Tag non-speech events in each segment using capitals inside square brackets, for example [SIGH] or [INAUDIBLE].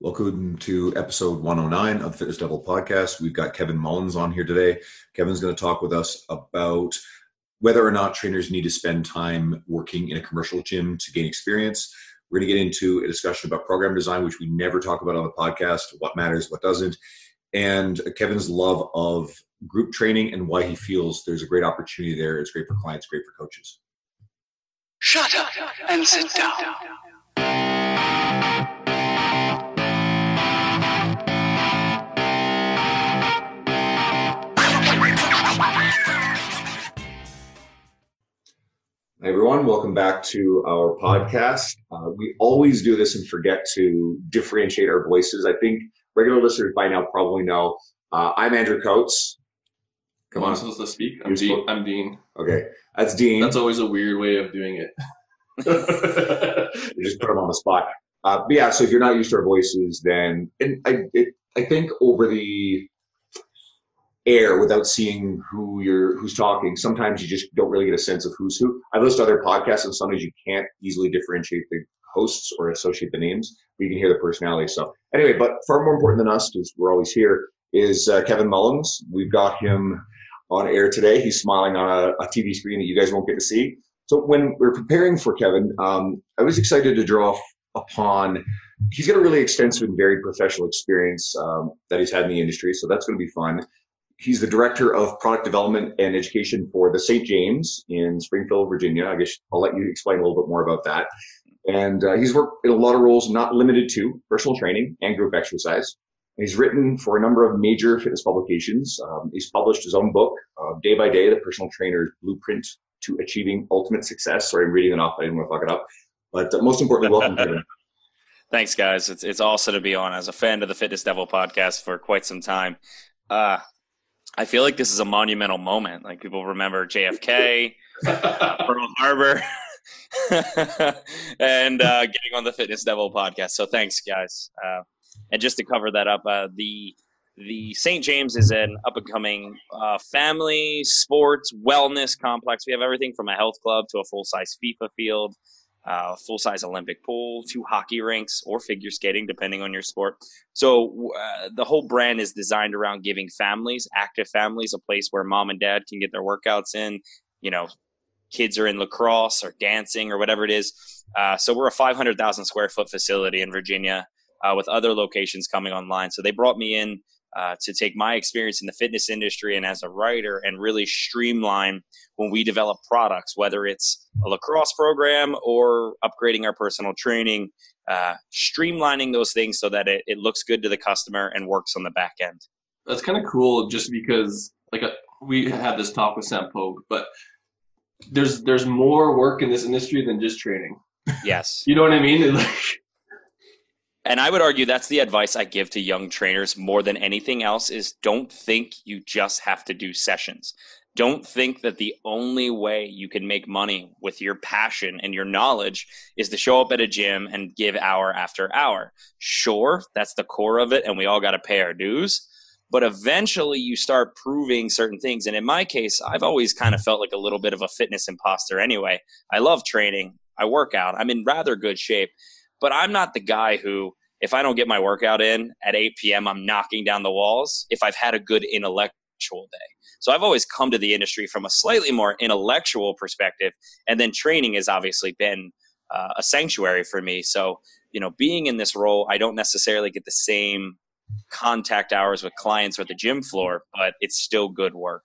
Welcome to episode 109 of the Fitness Devil podcast. We've got Kevin Mullins on here today. Kevin's going to talk with us about whether or not trainers need to spend time working in a commercial gym to gain experience. We're going to get into a discussion about program design, which we never talk about on the podcast, what matters, what doesn't, and Kevin's love of group training and why he feels there's a great opportunity there. It's great for clients, great for coaches. Shut up and sit down. Hi, everyone. Welcome back to our podcast. Uh, we always do this and forget to differentiate our voices. I think regular listeners by now probably know. Uh, I'm Andrew Coates. Come on, I'm supposed to speak. I'm Dean. I'm Dean. Okay, that's Dean. That's always a weird way of doing it. [LAUGHS] [LAUGHS] you just put them on the spot. Uh, but yeah, so if you're not used to our voices, then and I, it, I think over the air without seeing who you're who's talking. Sometimes you just don't really get a sense of who's who. I've listened to other podcasts, and sometimes you can't easily differentiate the hosts or associate the names, but you can hear the personality. So anyway, but far more important than us, because we're always here, is uh, Kevin Mullins. We've got him on air today. He's smiling on a, a, TV screen that you guys won't get to see. So when we're preparing for Kevin, um, I was excited to draw upon. He's got a really extensive and very professional experience um, that he's had in the industry, so that's going to be fun he's the director of product development and education for the St. James in Springfield, Virginia. I guess I'll let you explain a little bit more about that. And uh, he's worked in a lot of roles, not limited to personal training and group exercise. He's written for a number of major fitness publications. Um, he's published his own book, uh, Day by Day, The Personal Trainer's Blueprint to Achieving Ultimate Success. Sorry, I'm reading it off. I didn't want to fuck it up. But uh, most importantly, welcome, Kevin. [LAUGHS] Thanks, guys. It's, it's awesome to be on as a fan of the Fitness Devil podcast for quite some time. Uh, I feel like this is a monumental moment. Like people remember JFK, [LAUGHS] Pearl Harbor, [LAUGHS] and uh, getting on the Fitness Devil podcast. So thanks, guys. Uh, and just to cover that up, uh, the the St. James is an up and coming uh, family sports wellness complex. We have everything from a health club to a full size FIFA field uh, full size Olympic pool, two hockey rinks, or figure skating, depending on your sport. So uh, the whole brand is designed around giving families, active families, a place where mom and dad can get their workouts in. You know, kids are in lacrosse or dancing or whatever it is. Uh, so we're a 500,000 square foot facility in Virginia uh, with other locations coming online. So they brought me in uh, to take my experience in the fitness industry and as a writer and really streamline when we develop products, whether it's a lacrosse program or upgrading our personal training, uh, streamlining those things so that it, it looks good to the customer and works on the back end. That's kind of cool just because like a, uh, we had this talk with Sam Pogue, but there's there's more work in this industry than just training. Yes. [LAUGHS] you know what I mean? Like and I would argue that's the advice I give to young trainers more than anything else is don't think you just have to do sessions. Don't think that the only way you can make money with your passion and your knowledge is to show up at a gym and give hour after hour. Sure, that's the core of it, and we all got to pay our dues. But eventually, you start proving certain things. And in my case, I've always kind of felt like a little bit of a fitness imposter anyway. I love training, I work out, I'm in rather good shape. But I'm not the guy who if I don't get my workout in at 8 p.m., I'm knocking down the walls if I've had a good intellectual day. So I've always come to the industry from a slightly more intellectual perspective. And then training has obviously been uh, a sanctuary for me. So, you know, being in this role, I don't necessarily get the same contact hours with clients or the gym floor, but it's still good work.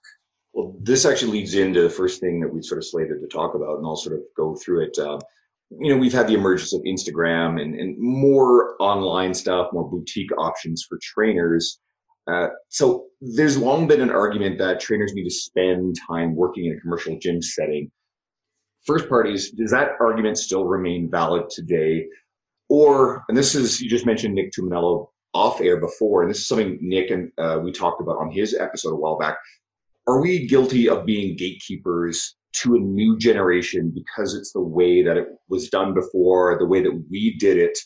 Well, this actually leads into the first thing that we sort of slated to talk about, and I'll sort of go through it. Uh, you know, we've had the emergence of Instagram and, and more online stuff, more boutique options for trainers. Uh, so there's long been an argument that trainers need to spend time working in a commercial gym setting. First parties, does that argument still remain valid today? Or, and this is, you just mentioned Nick Tumminello off air before, and this is something Nick and uh, we talked about on his episode a while back. Are we guilty of being gatekeepers to a new generation because it's the way that it was done before, the way that we did it.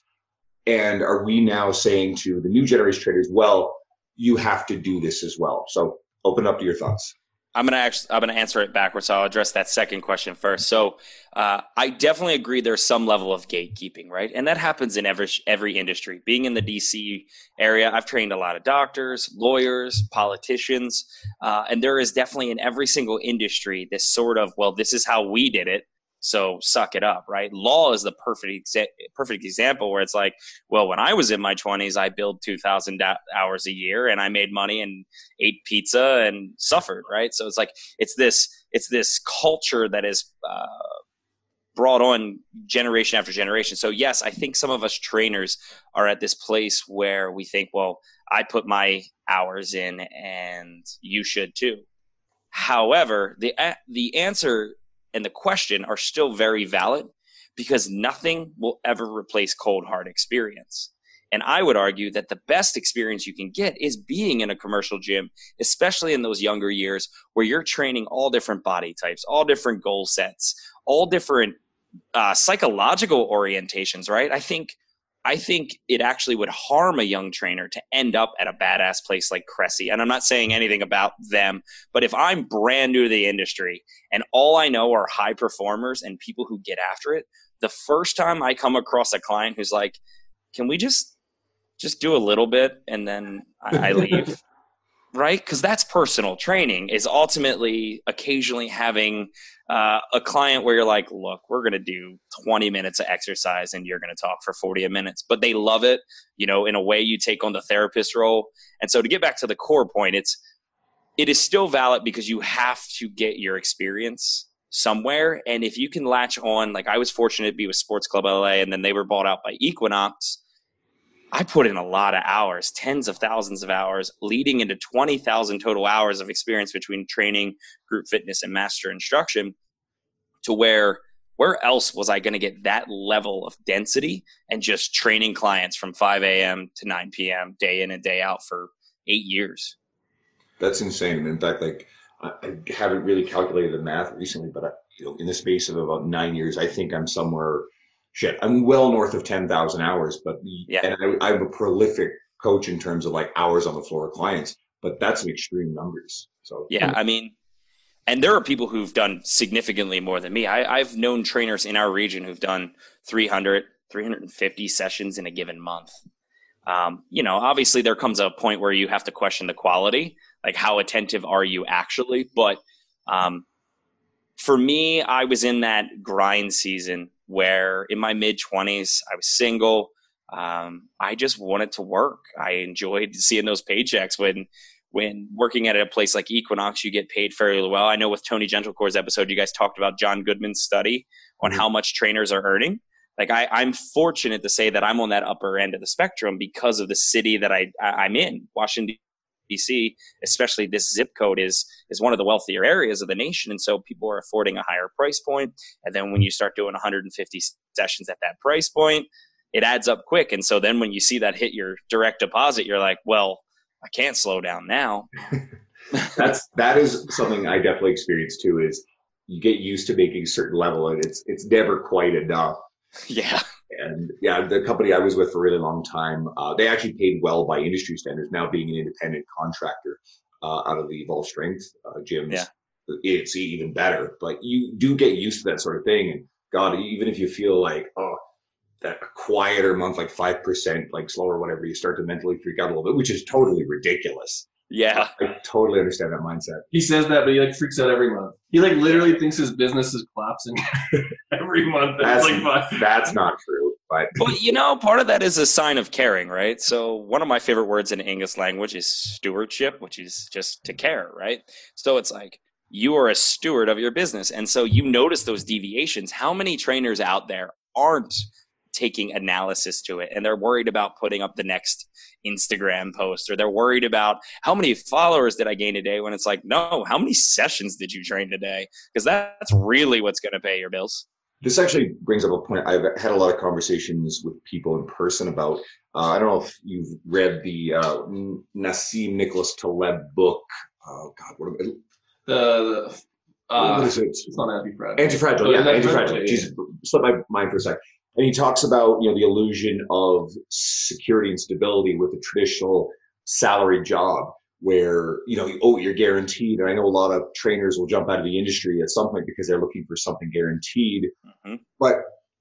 And are we now saying to the new generation traders, well, you have to do this as well? So open up to your thoughts. I'm gonna actually I'm gonna answer it backwards. So I'll address that second question first. So uh, I definitely agree. There's some level of gatekeeping, right, and that happens in every every industry. Being in the DC area, I've trained a lot of doctors, lawyers, politicians, uh, and there is definitely in every single industry this sort of well, this is how we did it. So suck it up, right? Law is the perfect exa- perfect example where it's like, well, when I was in my 20s, I billed 2,000 da- hours a year and I made money and ate pizza and suffered, right? So it's like it's this it's this culture that is uh, brought on generation after generation. So yes, I think some of us trainers are at this place where we think, well, I put my hours in and you should too. However, the the answer and the question are still very valid because nothing will ever replace cold hard experience. And I would argue that the best experience you can get is being in a commercial gym, especially in those younger years where you're training all different body types, all different goal sets, all different uh, psychological orientations, right? I think I think it actually would harm a young trainer to end up at a badass place like Cressy. And I'm not saying anything about them, but if I'm brand new to the industry and all I know are high performers and people who get after it, the first time I come across a client who's like, "Can we just just do a little bit and then I, I [LAUGHS] leave?" Right? Because that's personal training. Is ultimately occasionally having uh, a client where you're like, look, we're going to do 20 minutes of exercise and you're going to talk for 40 minutes, but they love it. You know, in a way, you take on the therapist role. And so to get back to the core point, it's it is still valid because you have to get your experience somewhere. And if you can latch on, like I was fortunate to be with Sports Club LA, and then they were bought out by Equinox. I put in a lot of hours, tens of thousands of hours, leading into 20,000 total hours of experience between training, group fitness, and master instruction to where where else was I going to get that level of density and just training clients from 5 a.m. to 9 p.m. day in and day out for eight years? That's insane. In fact, like I, haven't really calculated the math recently, but I, you know, in the space of about nine years, I think I'm somewhere shit. I'm well north of 10,000 hours, but Yeah. and I, I'm a prolific coach in terms of like hours on the floor of clients, but that's an extreme numbers. So Yeah, I mean, and there are people who've done significantly more than me. I, I've known trainers in our region who've done 300, 350 sessions in a given month. Um, you know, obviously there comes a point where you have to question the quality, like how attentive are you actually? But um, for me, I was in that grind season where in my mid 20s, I was single. Um, I just wanted to work. I enjoyed seeing those paychecks when when working at a place like Equinox, you get paid fairly well. I know with Tony Gentilcore's episode, you guys talked about John Goodman's study on how much trainers are earning. Like I, I'm fortunate to say that I'm on that upper end of the spectrum because of the city that I I'm in, Washington D.C. Especially this zip code is is one of the wealthier areas of the nation, and so people are affording a higher price point. And then when you start doing 150 sessions at that price point, it adds up quick. And so then when you see that hit your direct deposit, you're like, well, I can't slow down now. [LAUGHS] [LAUGHS] that's that is something I definitely experienced too. Is you get used to making a certain level, and it's it's never quite enough. yeah. And yeah, the company I was with for a really long time, uh, they actually paid well by industry standards. Now being an independent contractor uh, out of the Evolve Strength uh, gyms, Yeah. it's even better. But you do get used to that sort of thing. And God, even if you feel like, oh, that quieter month, like five percent, like slower, whatever, you start to mentally freak out a little bit, which is totally ridiculous. Yeah. I totally understand that mindset. He says that, but he like freaks out every month. He like literally thinks his business is collapsing [LAUGHS] every month. That's- like fine. That's not true, but But you know, part of that is a sign of caring, right? So one of my favorite words in English language is stewardship, which is just to care, right? So it's like you are a steward of your business. And so you notice those deviations. How many trainers out there aren't taking analysis to it and they're worried about putting up the next Instagram post or they're worried about how many followers did I gain today when it's like, no, how many sessions did you train today? Because that's really what's going to pay your bills. This actually brings up a point. I've had a lot of conversations with people in person about. Uh, I don't know if you've read the uh, Nassim Nicholas Taleb book. Oh God, what, am- The, the uh, what is it? it's not anti-fragile. Anti-fragile, Oh, yeah, Anti-Fragile, anti-fragile. yeah. Jesus, slipped my mind for a sec. And he talks about you know the illusion of security and stability with a traditional salary job. where you know oh you're guaranteed and i know a lot of trainers will jump out of the industry at some point because they're looking for something guaranteed Mhm. but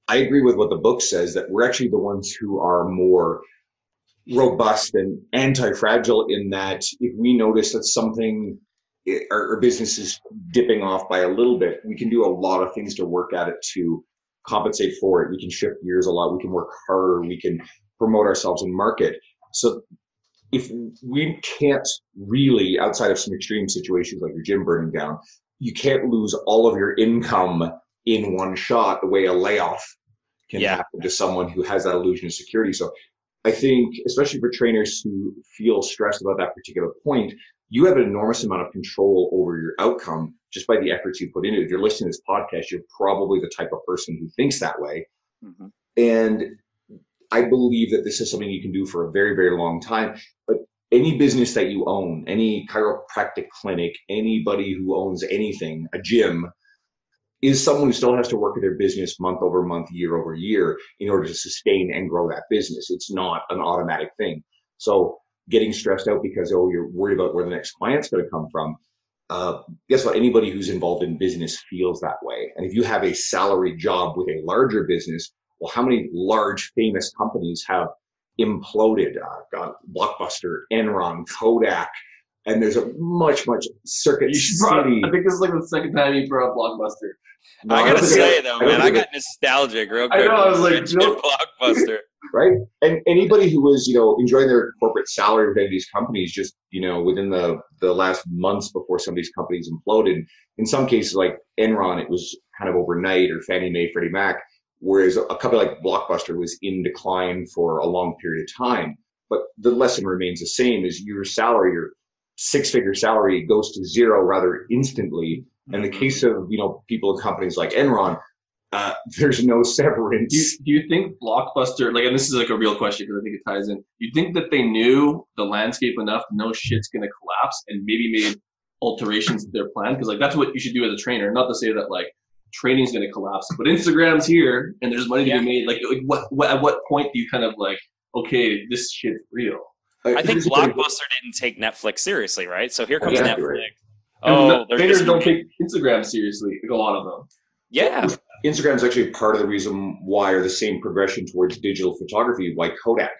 i agree with what the book says that we're actually the ones who are more robust and anti-fragile in that if we notice that something our, our business is dipping off by a little bit we can do a lot of things to work at it to compensate for it we can shift gears a lot we can work harder we can promote ourselves and market so if we can't really, outside of some extreme situations like your gym burning down, you can't lose all of your income in one shot the way a layoff can Yeah. happen to someone who has that illusion of security. So I think, especially for trainers who feel stressed about that particular point, you have an enormous amount of control over your outcome just by the efforts you put into it. If you're listening to this podcast, you're probably the type of person who thinks that way. Mhm. And I believe that this is something you can do for a very, very long time. But any business that you own, any chiropractic clinic, anybody who owns anything, a gym, is someone who still has to work at their business month over month, year over year in order to sustain and grow that business. It's not an automatic thing. So getting stressed out because, oh, you're worried about where the next client's going to come from. Uh, guess what? Anybody who's involved in business feels that way. And if you have a salary job with a larger business, well, how many large famous companies have imploded? Uh, God, Blockbuster, Enron, Kodak, and there's a much, much circuit You should brought. I think this is like the second time you brought up Blockbuster. No, I gotta think say I- though, I man, I think got nostalgic real I quick. know, I was like, mentioned nope. Blockbuster. Right? And anybody who was, you know, enjoying their corporate salary with any of these companies, just you know, within the the last months before some of these companies imploded. In some cases, like Enron, it was kind of overnight, or Fannie Mae, Freddie Mac. Whereas a company like Blockbuster was in decline for a long period of time. But the lesson remains the same: is your salary, your six-figure salary, goes to zero rather instantly. In the mm-hmm. case of you know people in companies like Enron, uh, [LAUGHS] there's no severance. Do you, do you think Blockbuster, like, and this is like a real question because I think it ties in. You think that they knew the landscape enough to know shit's going to collapse and maybe made alterations to their plan? Because like that's what you should do as a trainer. Not to say that like training's going to collapse, but Instagram's here and there's money to Yeah. be made. Like, like what, what at what point do you kind of like, okay, this shit's real? I think Here's the thing. Blockbuster didn't take Netflix seriously, right? So here comes Exactly Netflix. right. Oh, And they're trainers just don't take Instagram seriously. Like a lot of them. yeah, Instagram's actually part of the reason why, or the same progression towards digital photography, why Kodak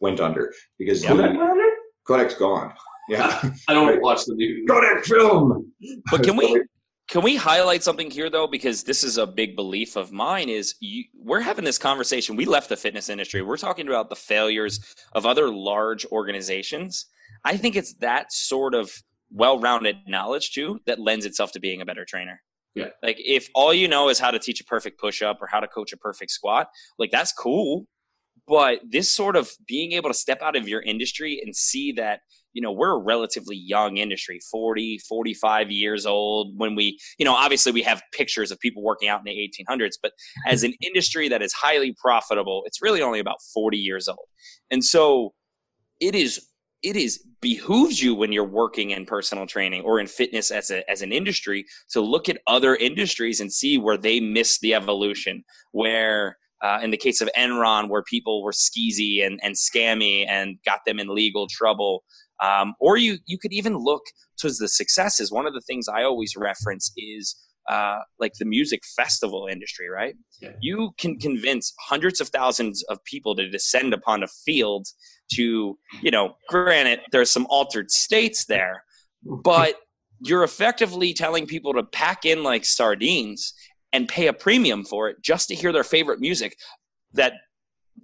went under because Yeah. the- Kodak's gone. Yeah, I don't Right. watch the news. Kodak film. But can we [LAUGHS] can we highlight something here though? Because this is a big belief of mine. Is you, we're having this conversation. We left the fitness industry. We're talking about the failures of other large organizations. I think it's that sort of well-rounded knowledge too that lends itself to being a better trainer. Yeah. Like if all you know is how to teach a perfect push-up or how to coach a perfect squat, like that's cool. But this sort of being able to step out of your industry and see that you know we're a relatively young industry 40 45 years old when we you know obviously we have pictures of people working out in the 1800s but [LAUGHS] as an industry that is highly profitable it's really only about 40 years old and so it is it is behooves you when you're working in personal training or in fitness as a as an industry to look at other industries and see where they miss the evolution where uh, in the case of Enron, where people were skeezy and, and scammy and got them in legal trouble, um, or you you could even look towards the successes. One of the things I always reference is uh, like the music festival industry, right? Yeah. You can convince hundreds of thousands of people to descend upon a field to, you know, granted, there's some altered states there, but you're effectively telling people to pack in like sardines and pay a premium for it just to hear their favorite music that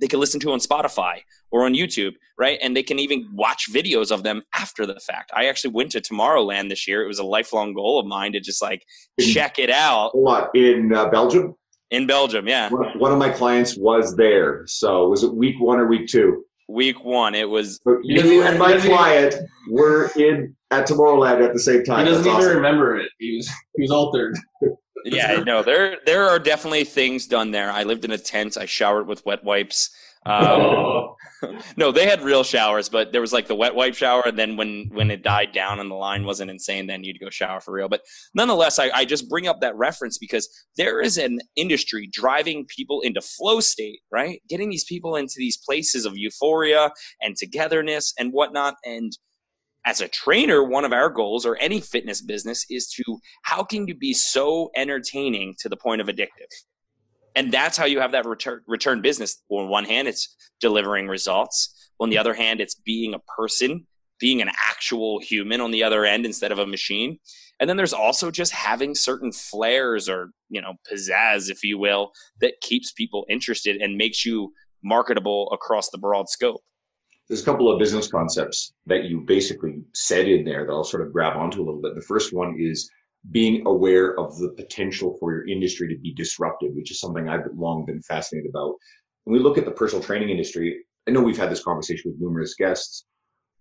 they can listen to on Spotify or on YouTube, right? And they can even watch videos of them after the fact. I actually went to Tomorrowland this year. It was a lifelong goal of mine to just like [LAUGHS] check it out A lot in uh, Belgium. in Belgium. Yeah. One one of my clients was there. So was it week one or week two? Week one, it was But you and my he doesn't even- client were in at Tomorrowland at the same time. He doesn't That's even awesome. remember it. He was he was altered. [LAUGHS] yeah, no, there there are definitely things done there. I lived in a tent. I showered with wet wipes. Um, [LAUGHS] no, they had real showers, but there was like the wet wipe shower. And then when when it died down and the line wasn't insane, then you'd go shower for real. But nonetheless, I, I just bring up that reference because there is an industry driving people into flow state, right? Getting these people into these places of euphoria and togetherness and whatnot. And as a trainer, one of our goals or any fitness business is to how can you be so entertaining to the point of addictive? And that's how you have that return return business. On one hand, it's delivering results. On the other hand, it's being a person, being an actual human on the other end instead of a machine. And then there's also just having certain flares or, you know, pizzazz, if you will, that keeps people interested and makes you marketable across the broad scope. There's a couple of business concepts that you basically said in there that I'll sort of grab onto a little bit. The first one is being aware of the potential for your industry to be disrupted, which is something I've long been fascinated about. When we look at the personal training industry, I know we've had this conversation with numerous guests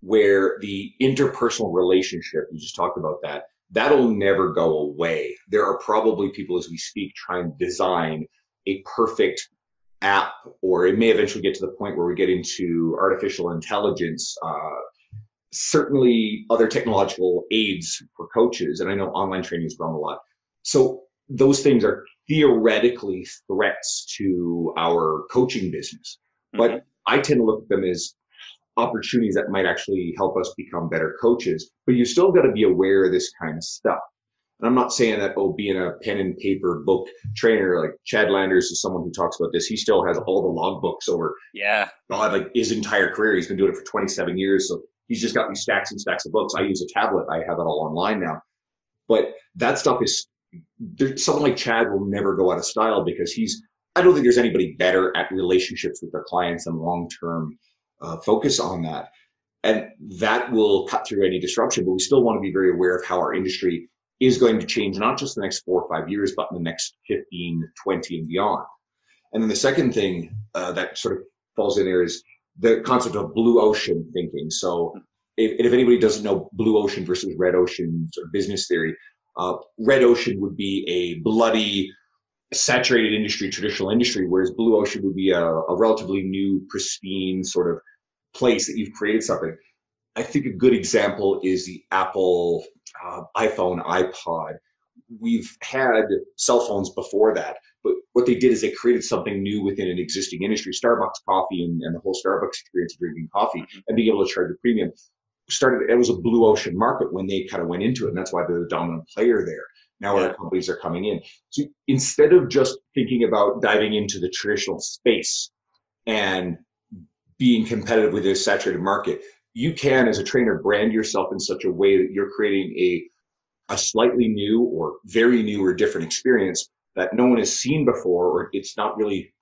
where the interpersonal relationship, you just talked about that, that'll never go away. There are probably people as we speak trying to design a perfect app, or it may eventually get to the point where we get into artificial intelligence, uh, certainly other technological aids for coaches. And I know online training has grown a lot. So those things are theoretically threats to our coaching business. But mm-hmm. I tend to look at them as opportunities that might actually help us become better coaches. But you still got to be aware of this kind of stuff. And I'm not saying that, oh, being a pen and paper book trainer, like Chad Landers is someone who talks about this. He still has all the logbooks over, yeah, God, like his entire career. He's been doing it for 27 years. So he's just got these stacks and stacks of books. I use a tablet. I have it all online now. But that stuff is, someone like Chad will never go out of style because he's, I don't think there's anybody better at relationships with their clients and long term uh, focus on that. And that will cut through any disruption, but we still want to be very aware of how our industry is going to change not just the next four or five years, but in the next 15, 20 and beyond. And then the second thing uh, that sort of falls in there is the concept of blue ocean thinking. So if, if anybody doesn't know blue ocean versus red ocean sort of business theory, uh, red ocean would be a bloody, saturated industry, traditional industry, whereas blue ocean would be a, a relatively new, pristine sort of place that you've created something. I think a good example is the Apple uh, iPhone, iPod. We've had cell phones before that, but what they did is they created something new within an existing industry. Starbucks coffee and, and the whole Starbucks experience of drinking coffee mm-hmm. and being able to charge a premium started. It was a blue ocean market when they kind of went into it, and that's why they're the dominant player there. Now yeah. other companies are coming in. So instead of just thinking about diving into the traditional space and being competitive with a saturated market, you can, as a trainer, brand yourself in such a way that you're creating a a slightly new or very new or different experience that no one has seen before, or it's not really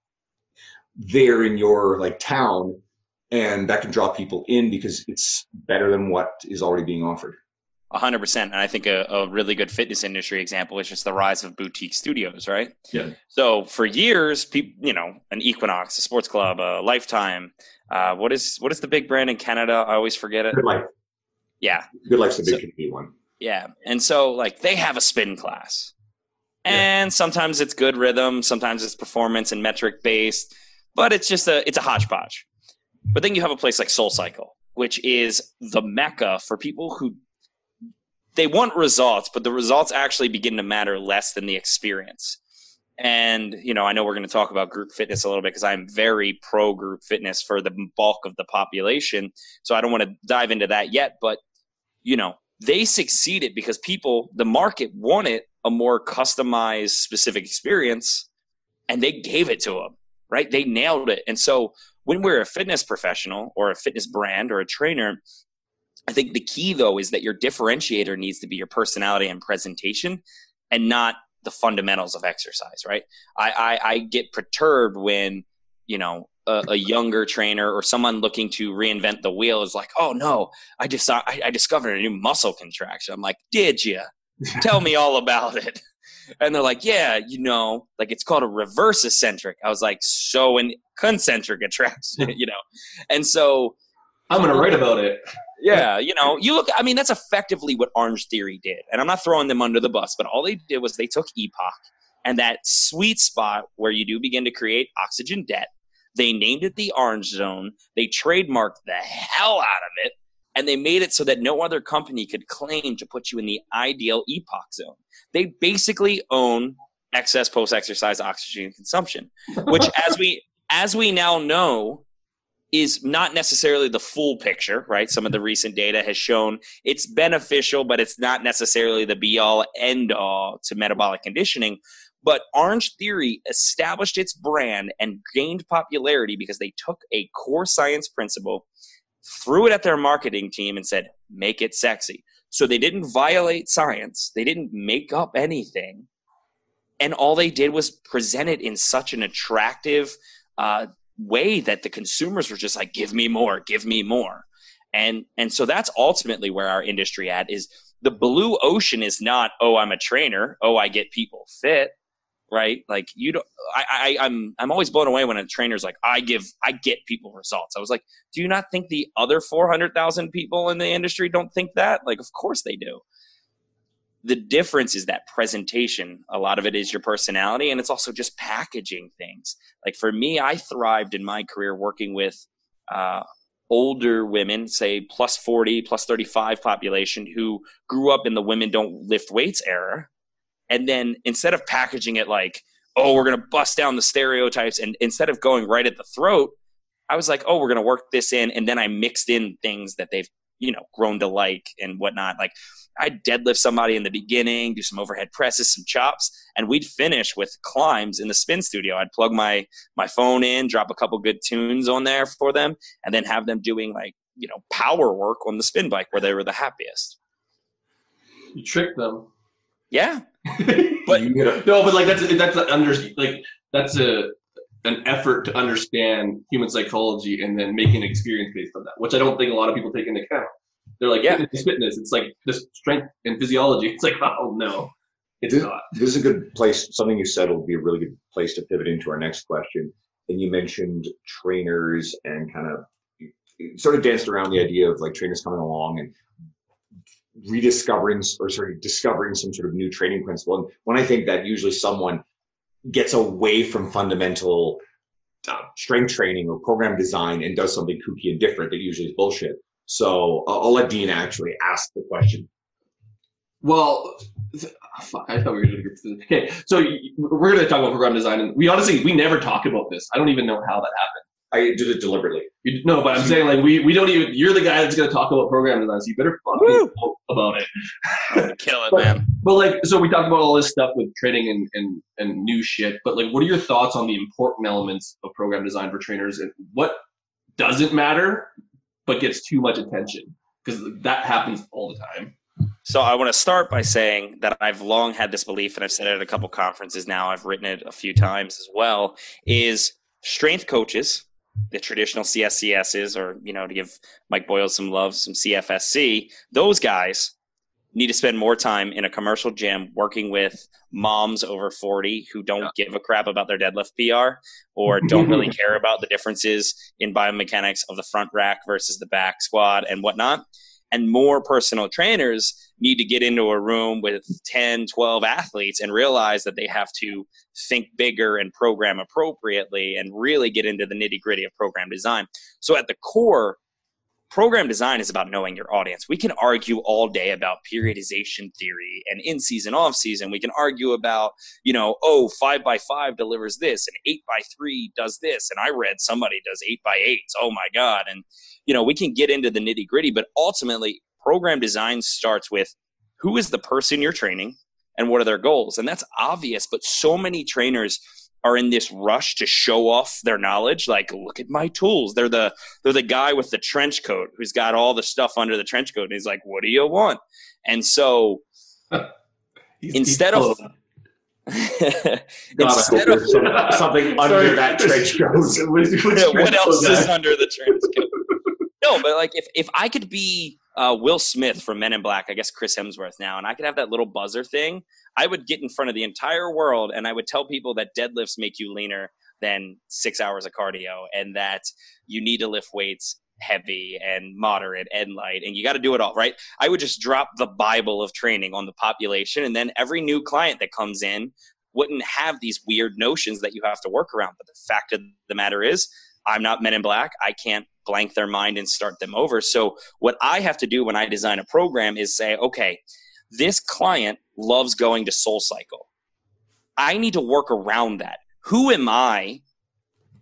there in your like town, and that can draw people in because it's better than what is already being offered. 100% and i think a, a, really good fitness industry example is just the rise of boutique studios right? Yeah. So for years people you know an equinox a sports club a lifetime uh, what is what is the big brand in canada? I always forget it. Good life. Yeah. Good life's a big so, one. Yeah. And so like they have a spin class. And yeah. sometimes it's good rhythm sometimes it's performance and metric based but it's just a it's a hodgepodge. But then you have a place like soul cycle which is the mecca for people who they want results, but the results actually begin to matter less than the experience. And, you know, I know we're going to talk about group fitness a little bit because I'm very pro group fitness for the bulk of the population. So I don't want to dive into that yet. But, you know, they succeeded because people, the market wanted a more customized, specific experience and they gave it to them, right? They nailed it. And so when we're a fitness professional or a fitness brand or a trainer, I think the key though is that your differentiator needs to be your personality and presentation and not the fundamentals of exercise, right? I, I, I get perturbed when, you know, a, a, younger trainer or someone looking to reinvent the wheel is like, oh no, I just I, I discovered a new muscle contraction. I'm like, did you? [LAUGHS] Tell me all about it. And they're like, yeah, you know, like it's called a reverse eccentric. I was like, so an concentric attraction, [LAUGHS] you know? And so I'm going to write about it. Yeah, you know, you look. I mean, that's effectively what Orange Theory did, and I'm not throwing them under the bus, but all they did was they took EPOC and that sweet spot where you do begin to create oxygen debt. They named it the Orange Zone. They trademarked the hell out of it, and they made it so that no other company could claim to put you in the ideal EPOC zone. They basically own excess post-exercise oxygen consumption, which, [LAUGHS] as we as we now know, is not necessarily the full picture, right? Some of the recent data has shown it's beneficial, but it's not necessarily the be all end all to metabolic conditioning. But Orange Theory established its brand and gained popularity because they took a core science principle, threw it at their marketing team, and said, make it sexy. So they didn't violate science, they didn't make up anything. And all they did was present it in such an attractive uh, way that the consumers were just like, give me more, give me more. And, and so that's ultimately where our industry at is the blue ocean is not, oh, I'm a trainer. Oh, I get people fit right? Like you don't. I, I I'm I'm always blown away when a trainer's like, I give, I get people results. I was like, do you not think the other four hundred thousand people in the industry don't think that? Like, of course they do. The difference is that presentation. A lot of it is your personality, and it's also just packaging things. Like for me, I thrived in my career working with. Uh, older women, say plus 40, plus 35 population, who grew up in the women don't lift weights era, and then instead of packaging it like oh we're going to bust down the stereotypes and instead of going right at the throat i was like oh we're going to work this in and then i mixed in things that they've you know grown to like and whatnot. Like i'd deadlift somebody in the beginning do some overhead presses some chops and we'd finish with climbs in the spin studio. I'd plug my my phone in drop a couple good tunes on there for them and then have them doing like you know power work on the spin bike where they were the happiest. You tricked them. Yeah. [LAUGHS] But no, but like that's that's under like that's a an effort to understand human psychology and then make an experience based on that, which I don't think a lot of people take into account. They're like, yeah, fitness, fitness. It's like this strength and physiology. [LAUGHS] It's like, oh no, it's this, not. This is a good place. Something you said will be a really good place to pivot into our next question. And you mentioned trainers and kind of sort of danced around the idea of like trainers coming along and rediscovering or sorry discovering some sort of new training principle and when i think that usually someone gets away from fundamental uh, strength training or program design and does something kooky and different that usually is bullshit so uh, i'll let dean actually ask the question well fuck, I thought we were going to get to. Okay, so we're going to talk about program design, and we honestly we never talk about this. I don't even know how that happened. I did it deliberately. You, no, but I'm saying like we, we don't even. You're the guy that's going to talk about program design, so you better fucking about it. Kill it, but, man. But like, so we talked about all this stuff with training and, and and new shit. But like, what are your thoughts on the important elements of program design for trainers, and what doesn't matter but gets too much attention? Because that happens all the time. So I want to start by saying that I've long had this belief, and I've said it at a couple conferences now. I've written it a few times as well. Is strength coaches the traditional CSCSs, or you know, to give Mike Boyle some love, some CFSC, those guys need to spend more time in a commercial gym working with moms over 40 who don't yeah. give a crap about their deadlift PR or don't really [LAUGHS] care about the differences in biomechanics of the front rack versus the back squat and whatnot and more personal trainers need to get into a room with 10 12 athletes and realize that they have to think bigger and program appropriately and really get into the nitty gritty of program design. So at the core program design is about knowing your audience. We can argue all day about periodization theory and in season, off season. We can argue about, you know, oh, five by five delivers this and eight by three does this. And I read somebody does eight by eights. Oh my God. And, you know, we can get into the nitty gritty, but ultimately, program design starts with who is the person you're training and what are their goals. And that's obvious, but so many trainers are in this rush to show off their knowledge like look at my tools. They're the they're the guy with the trench coat who's got all the stuff under the trench coat and he's like what do you want? And so [LAUGHS] he's, instead he's of [LAUGHS] instead of something [LAUGHS] under that trench coat. What else is under the trench coat? No but like if if i could be uh, Will Smith from Men in Black, I guess Chris Hemsworth now, and I could have that little buzzer thing. I would get in front of the entire world and I would tell people that deadlifts make you leaner than six hours of cardio and that you need to lift weights heavy and moderate and light and you got to do it all right i would just drop the bible of training on the population and then every new client that comes in wouldn't have these weird notions that you have to work around but the fact of the matter is i'm not men in black i can't blank their mind and start them over so what i have to do when i design a program is say okay this client loves going to Soul Cycle. I need to work around that. Who am I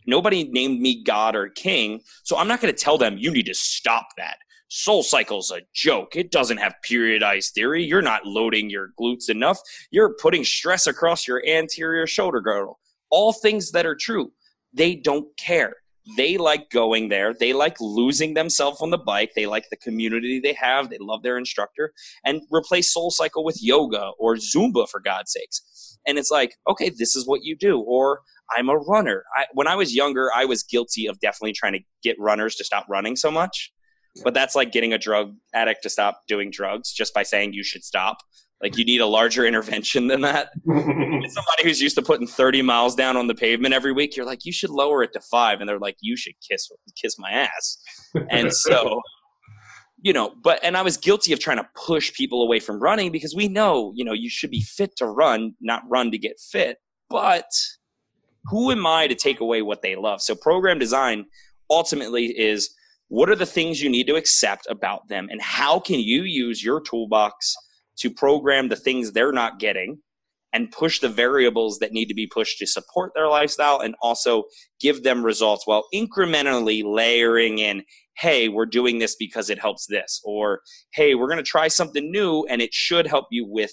Nobody named me God or king. So I'm not going to tell them you need to stop that. Soul Cycle's a joke. It doesn't have periodized theory. You're not loading your glutes enough. You're putting stress across your anterior shoulder girdle. All things that are true. They don't care. They like going there. They like losing themselves on the bike. They like the community they have. They love their instructor. And replace Soul Cycle with yoga or Zumba, for God's sakes. And it's like, okay, this is what you do. Or I'm a runner. I, when I was younger, I was guilty of definitely trying to get runners to stop running so much. But that's like getting a drug addict to stop doing drugs just by saying you should stop. Like you need a larger intervention than that. [LAUGHS] Somebody who's used to putting 30 miles down on the pavement every week, you're like, you should lower it to five. And they're like, you should kiss kiss my ass. And so, [LAUGHS] you know, but and I was guilty of trying to push people away from running because we know, you know, you should be fit to run, not run to get fit. But who am I to take away what they love? So program design ultimately is what are the things you need to accept about them and how can you use your toolbox to program the things they're not getting and push the variables that need to be pushed to support their lifestyle and also give them results while incrementally layering in hey we're doing this because it helps this or hey we're going to try something new and it should help you with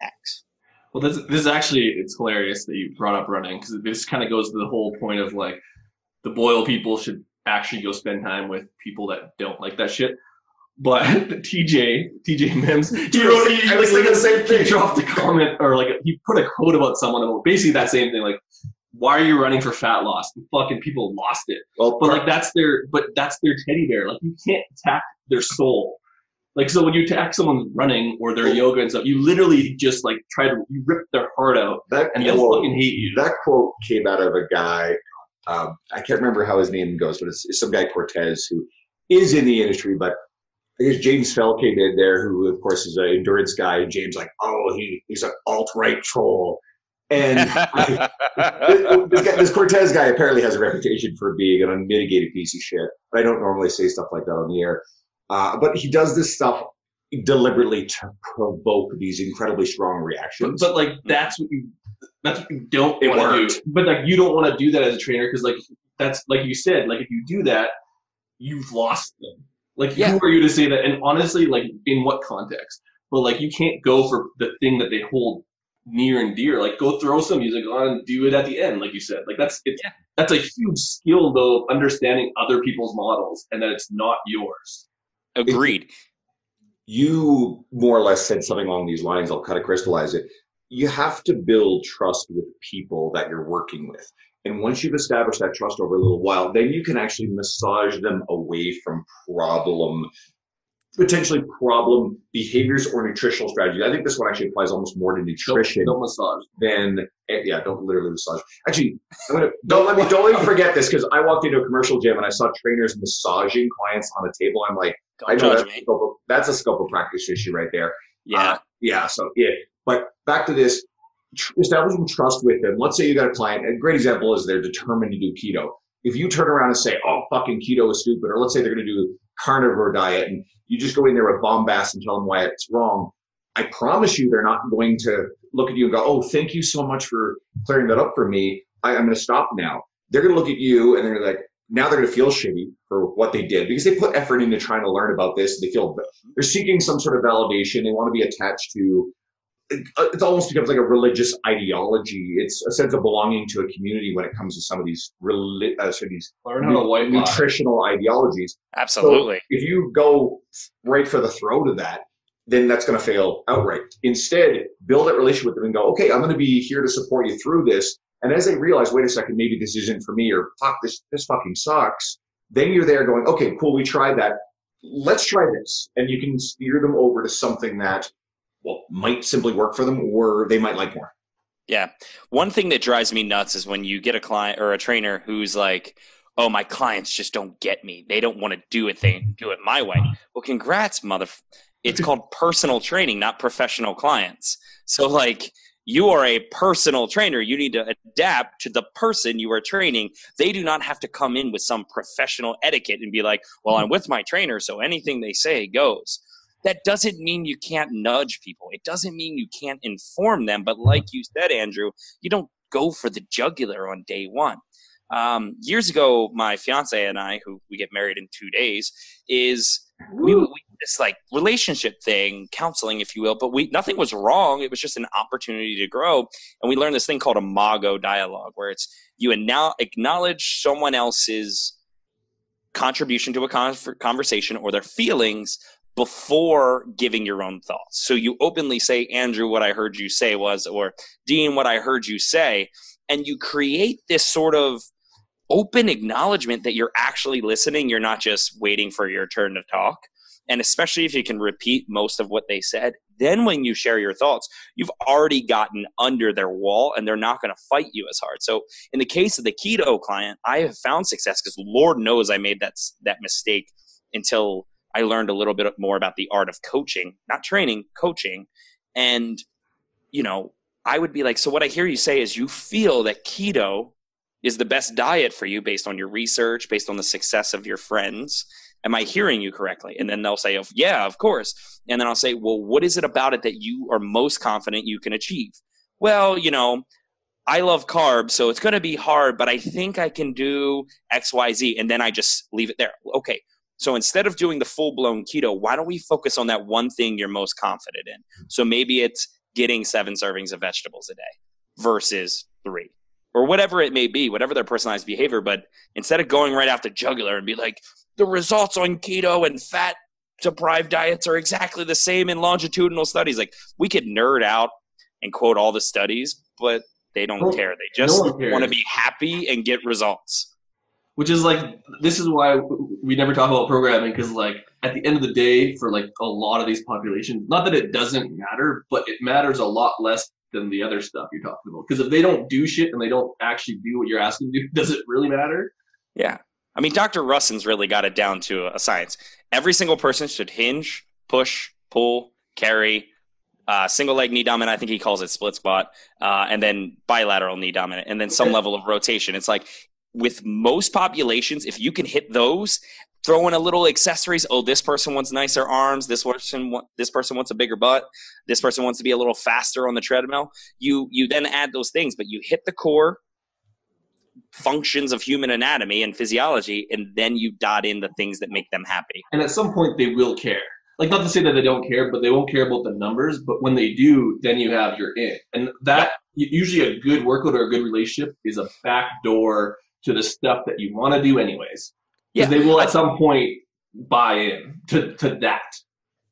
x. Well this, this is actually it's hilarious that you brought up running because this kind of goes to the whole point of like the boyle people should actually go spend time with people that don't like that shit but [LAUGHS] TJ, TJ Mims, he wrote, he, I was thinking the same thing. he dropped a comment or like he put a quote about someone about basically that same thing, like, why are you running for fat loss? And fucking people lost it. Well, But like that's their, but that's their teddy bear. Like you can't attack their soul. Like so, when you attack someone running or their yoga and stuff, you literally just like try to you rip their heart out, that and they'll quote, fucking hate you. that quote came out of a guy. Um, I can't remember how his name goes, but it's, it's some guy Cortez who is in the industry. But I guess James Fell came in there, who of course is an endurance guy. And James like, oh, he he's an alt right troll, and [LAUGHS] I, this, guy, this Cortez guy apparently has a reputation for being an unmitigated piece of shit. But I don't normally say stuff like that on the air, uh, but he does this stuff deliberately to provoke these incredibly strong reactions. but like that's what you that's what you don't want to do. But like you don't want to do that as a trainer because like that's like you said, like if you do that, you've lost them. Like Yeah. who are you to say that? And honestly, like in what context? But like you can't go for the thing that they hold near and dear. Like go throw some music on and do it at the end, like you said. Like that's it's that's a huge skill though, of understanding other people's models and that it's not yours. agreed you more or less said something along these lines. I'll kind of crystallize it. You have to build trust with people that you're working with. And once you've established that trust over a little while, then you can actually massage them away from problem, potentially problem behaviors or nutritional strategies. I think this one actually applies almost more to Don't, nutrition don't massage. than eh, yeah, don't literally massage. Actually, I'm gonna, [LAUGHS] don't let me don't let me forget this because I walked into a commercial gym and I saw trainers massaging clients on a table. I'm like, don't know that's, scope of, that's a scope of practice issue right there. yeah Uh, yeah. So yeah. But back to this, establishing trust with them. Let's say you got a client. A great example is they're determined to do keto. If you turn around and say, "Oh, fucking keto is stupid," or let's say they're going to do carnivore diet, and you just go in there with bombast and tell them why it's wrong, I promise you, they're not going to look at you and go, "Oh, thank you so much for clearing that up for me. I, I'm going to stop now." They're going to look at you and they're like, now they're going to feel shitty for what they did because they put effort into trying to learn about this. They feel they're seeking some sort of validation. They want to be attached to. It, it almost becomes like a religious ideology. It's a sense of belonging to a community when it comes to some of these reli- uh, sort of these Learn how to lie. nutritional ideologies. absolutely If you go right for the throat of that, then that's going to fail outright. Instead, build that relationship with them and go, okay, I'm going to be here to support you through this. And as they realize, wait a second, maybe this isn't for me, or fuck, this this fucking sucks. Then you're there going, okay, cool, we tried that. Let's try this, and you can steer them over to something that, well, might simply work for them, or they might like more. Yeah. One thing that drives me nuts is when you get a client or a trainer who's like, "Oh, my clients just don't get me. They don't want to do it. They do it my way." Well, congrats, mother. It's [LAUGHS] called personal training, not professional clients. So, like, you are a personal trainer. You need to adapt to the person you are training. They do not have to come in with some professional etiquette and be like, "Well, I'm with my trainer, so anything they say goes." That doesn't mean you can't nudge people. It doesn't mean you can't inform them. But like you said, Andrew, you don't go for the jugular on day one. Um, years ago, my fiance and I, who we get married in two days, is we, we this like relationship thing, counseling, if you will. But we nothing was wrong. It was just an opportunity to grow, and we learned this thing called Imago dialogue, where it's you now acknowledge someone else's contribution to a con- conversation or their feelings before giving your own thoughts. So you openly say, Andrew, what I heard you say was, or Dean, what I heard you say, and you create this sort of open acknowledgement that you're actually listening. You're not just waiting for your turn to talk. And especially if you can repeat most of what they said, then when you share your thoughts, you've already gotten under their wall and they're not going to fight you as hard. So in the case of the keto client, I have found success because Lord knows I made that, that mistake until I learned a little bit more about the art of coaching, not training, coaching. And, you know, I would be like, so what I hear you say is you feel that keto is the best diet for you based on your research, based on the success of your friends. Am I hearing you correctly? And then they'll say, oh, yeah, of course. And then I'll say, well, what is it about it that you are most confident you can achieve? Well, you know, I love carbs, so it's going to be hard, but I think I can do X, Y, Z. And then I just leave it there. Okay. So instead of doing the full blown keto, why don't we focus on that one thing you're most confident in? So maybe it's getting seven servings of vegetables a day versus three or whatever it may be, whatever their personalized behavior. But instead of going right after jugular and be like, the results on keto and fat deprived diets are exactly the same in longitudinal studies. Like we could nerd out and quote all the studies, but they don't No- care. They just no want to be happy and get results. Which is like this is why we never talk about programming because like at the end of the day for like a lot of these populations not that it doesn't matter but it matters a lot less than the other stuff you're talking about because if they don't do shit and they don't actually do what you're asking them to do [LAUGHS] does it really matter Yeah. I mean, Dr. Russon's really got it down to a science. Every single person should hinge, push, pull, carry, uh, single leg knee dominant. I think he calls it split squat, uh, and then bilateral knee dominant, and then some level of rotation. It's like with most populations, if you can hit those, throw in a little accessories. Oh, this person wants nicer arms. This person, this person wants a bigger butt. This person wants to be a little faster on the treadmill. You you then add those things, but you hit the core functions of human anatomy and physiology, and then you dot in the things that make them happy. and at some point they will care like not to say that they don't care but they won't care about the numbers but when they do then you have your in and that usually a good workout or a good relationship is a back door to the stuff that you want to do anyways Yeah, because they will at some point buy in to, to that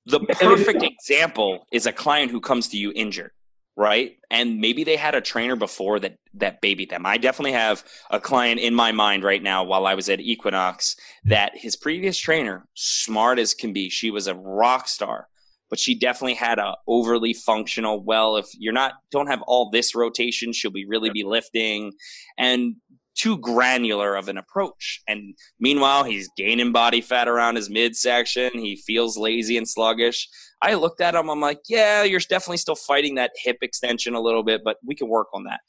The perfect example is a client who comes to you injured, right? And maybe they had a trainer before that that babied them. I definitely have a client in my mind right now while I was at Equinox that his previous trainer, smart as can be, she was a rock star, but she definitely had a overly functional, well, if you're not don't have all this rotation, should we really be lifting? And too granular of an approach. And meanwhile, he's gaining body fat around his midsection. He feels lazy and sluggish. I looked at him. I'm like, yeah, you're definitely still fighting that hip extension a little bit, but we can work on that.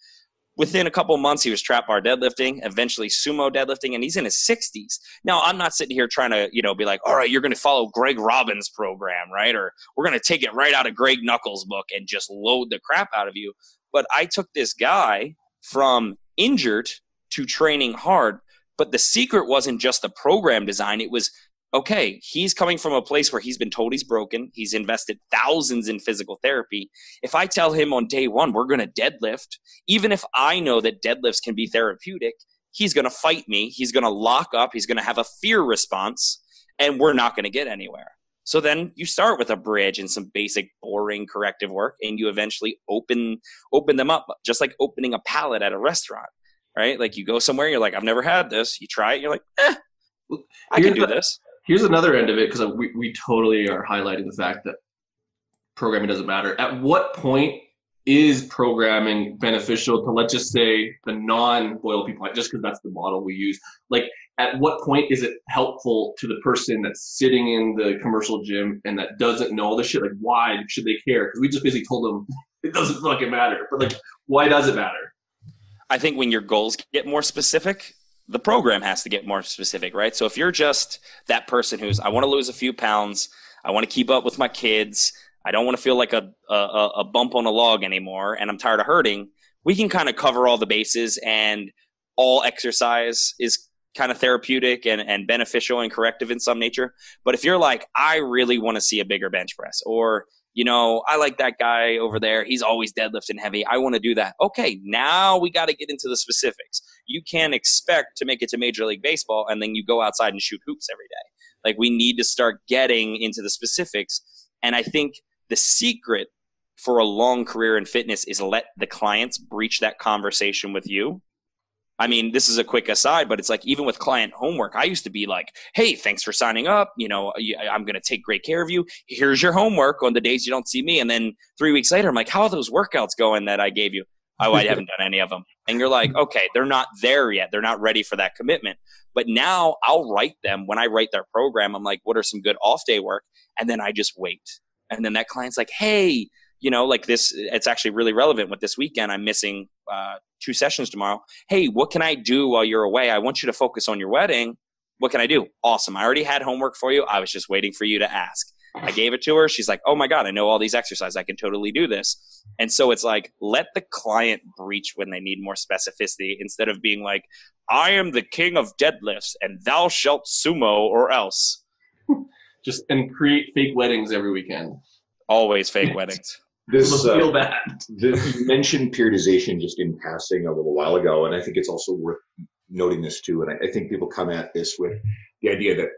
Within a couple months, he was trap bar deadlifting, eventually sumo deadlifting, and he's in his 60s. Now, I'm not sitting here trying to, you know, be like, all right, you're going to follow Greg Robbins' program, right? Or we're going to take it right out of Greg Nuckols' book and just load the crap out of you. But I took this guy from injured to training hard. But the secret wasn't just the program design, it was okay, he's coming from a place where he's been told he's broken. He's invested thousands in physical therapy. If I tell him on day one, we're going to deadlift, even if I know that deadlifts can be therapeutic, he's going to fight me. He's going to lock up. He's going to have a fear response, and we're not going to get anywhere. So then you start with a bridge and some basic boring corrective work, and you eventually open open them up, just like opening a palate at a restaurant, right? Like you go somewhere, you're like, I've never had this. You try it, you're like, eh, I can Here's do the- this. here's another end of it because we, we totally are highlighting the fact that programming doesn't matter at what point is programming beneficial to let's just say the non-Boyle people just because that's the model we use like at what point is it helpful to the person that's sitting in the commercial gym and that doesn't know all this shit like why should they care because we just basically told them [LAUGHS] it doesn't fucking matter but like why does it matter I think when your goals get more specific, the program has to get more specific, right? So if you're just that person who's, I want to lose a few pounds, I want to keep up with my kids, I don't want to feel like a, a, a bump on a log anymore, and I'm tired of hurting, we can kind of cover all the bases and all exercise is kind of therapeutic and, and beneficial and corrective in some nature. But if you're like, I really want to see a bigger bench press, or you know, I like that guy over there. He's always deadlifting heavy. I want to do that. Okay, now we got to get into the specifics. You can't expect to make it to Major League Baseball and then you go outside and shoot hoops every day. Like, we need to start getting into the specifics. And I think the secret for a long career in fitness is let the clients breach that conversation with you I mean, this is a quick aside, but it's like even with client homework, I used to be like, "Hey, thanks for signing up. You know, I'm going to take great care of you. Here's your homework on the days you don't see me." And then three weeks later, I'm like, "How are those workouts going that I gave you?" Oh, I haven't done any of them. And you're like, mm-hmm. okay, they're not there yet. They're not ready for that commitment. But now I'll write them when I write their program. I'm like, what are some good off day work? And then I just wait. And then that client's like, hey, you know, like this, it's actually really relevant with this weekend. I'm missing uh, two sessions tomorrow. Hey, what can I do while you're away? I want you to focus on your wedding. What can I do? Awesome. I already had homework for you. I was just waiting for you to ask. I gave it to her. She's like, oh my God, I know all these exercises. I can totally do this. And so it's like, let the client breach when they need more specificity instead of being like, I am the king of deadlifts and thou shalt sumo or else. [LAUGHS] Just and create fake weddings every weekend. Always fake [LAUGHS] weddings. This, feel uh, bad. this you mentioned periodization just in passing a little while ago, and I think it's also worth noting this too. And I, I think people come at this with the idea that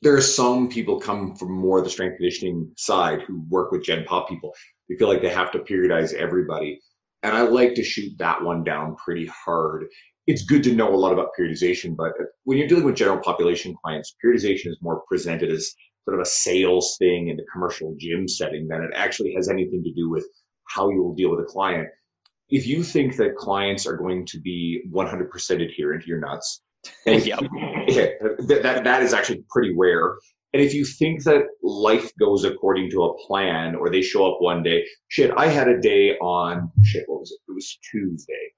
there are some people come from more the strength conditioning side who work with Gen Pop people. They feel like they have to periodize everybody. And I like to shoot that one down pretty hard. It's good to know a lot about periodization, but when you're dealing with general population clients, periodization is more presented as sort of a sales thing in the commercial gym setting than it actually has anything to do with how you will deal with a client. If you think that clients are going to be 100% adherent, you're nuts. [LAUGHS] Yep. [LAUGHS] yeah, that, that, that is actually pretty rare. And if you think that life goes according to a plan or they show up one day, shit, I had a day on, shit, what was it? It was Tuesday.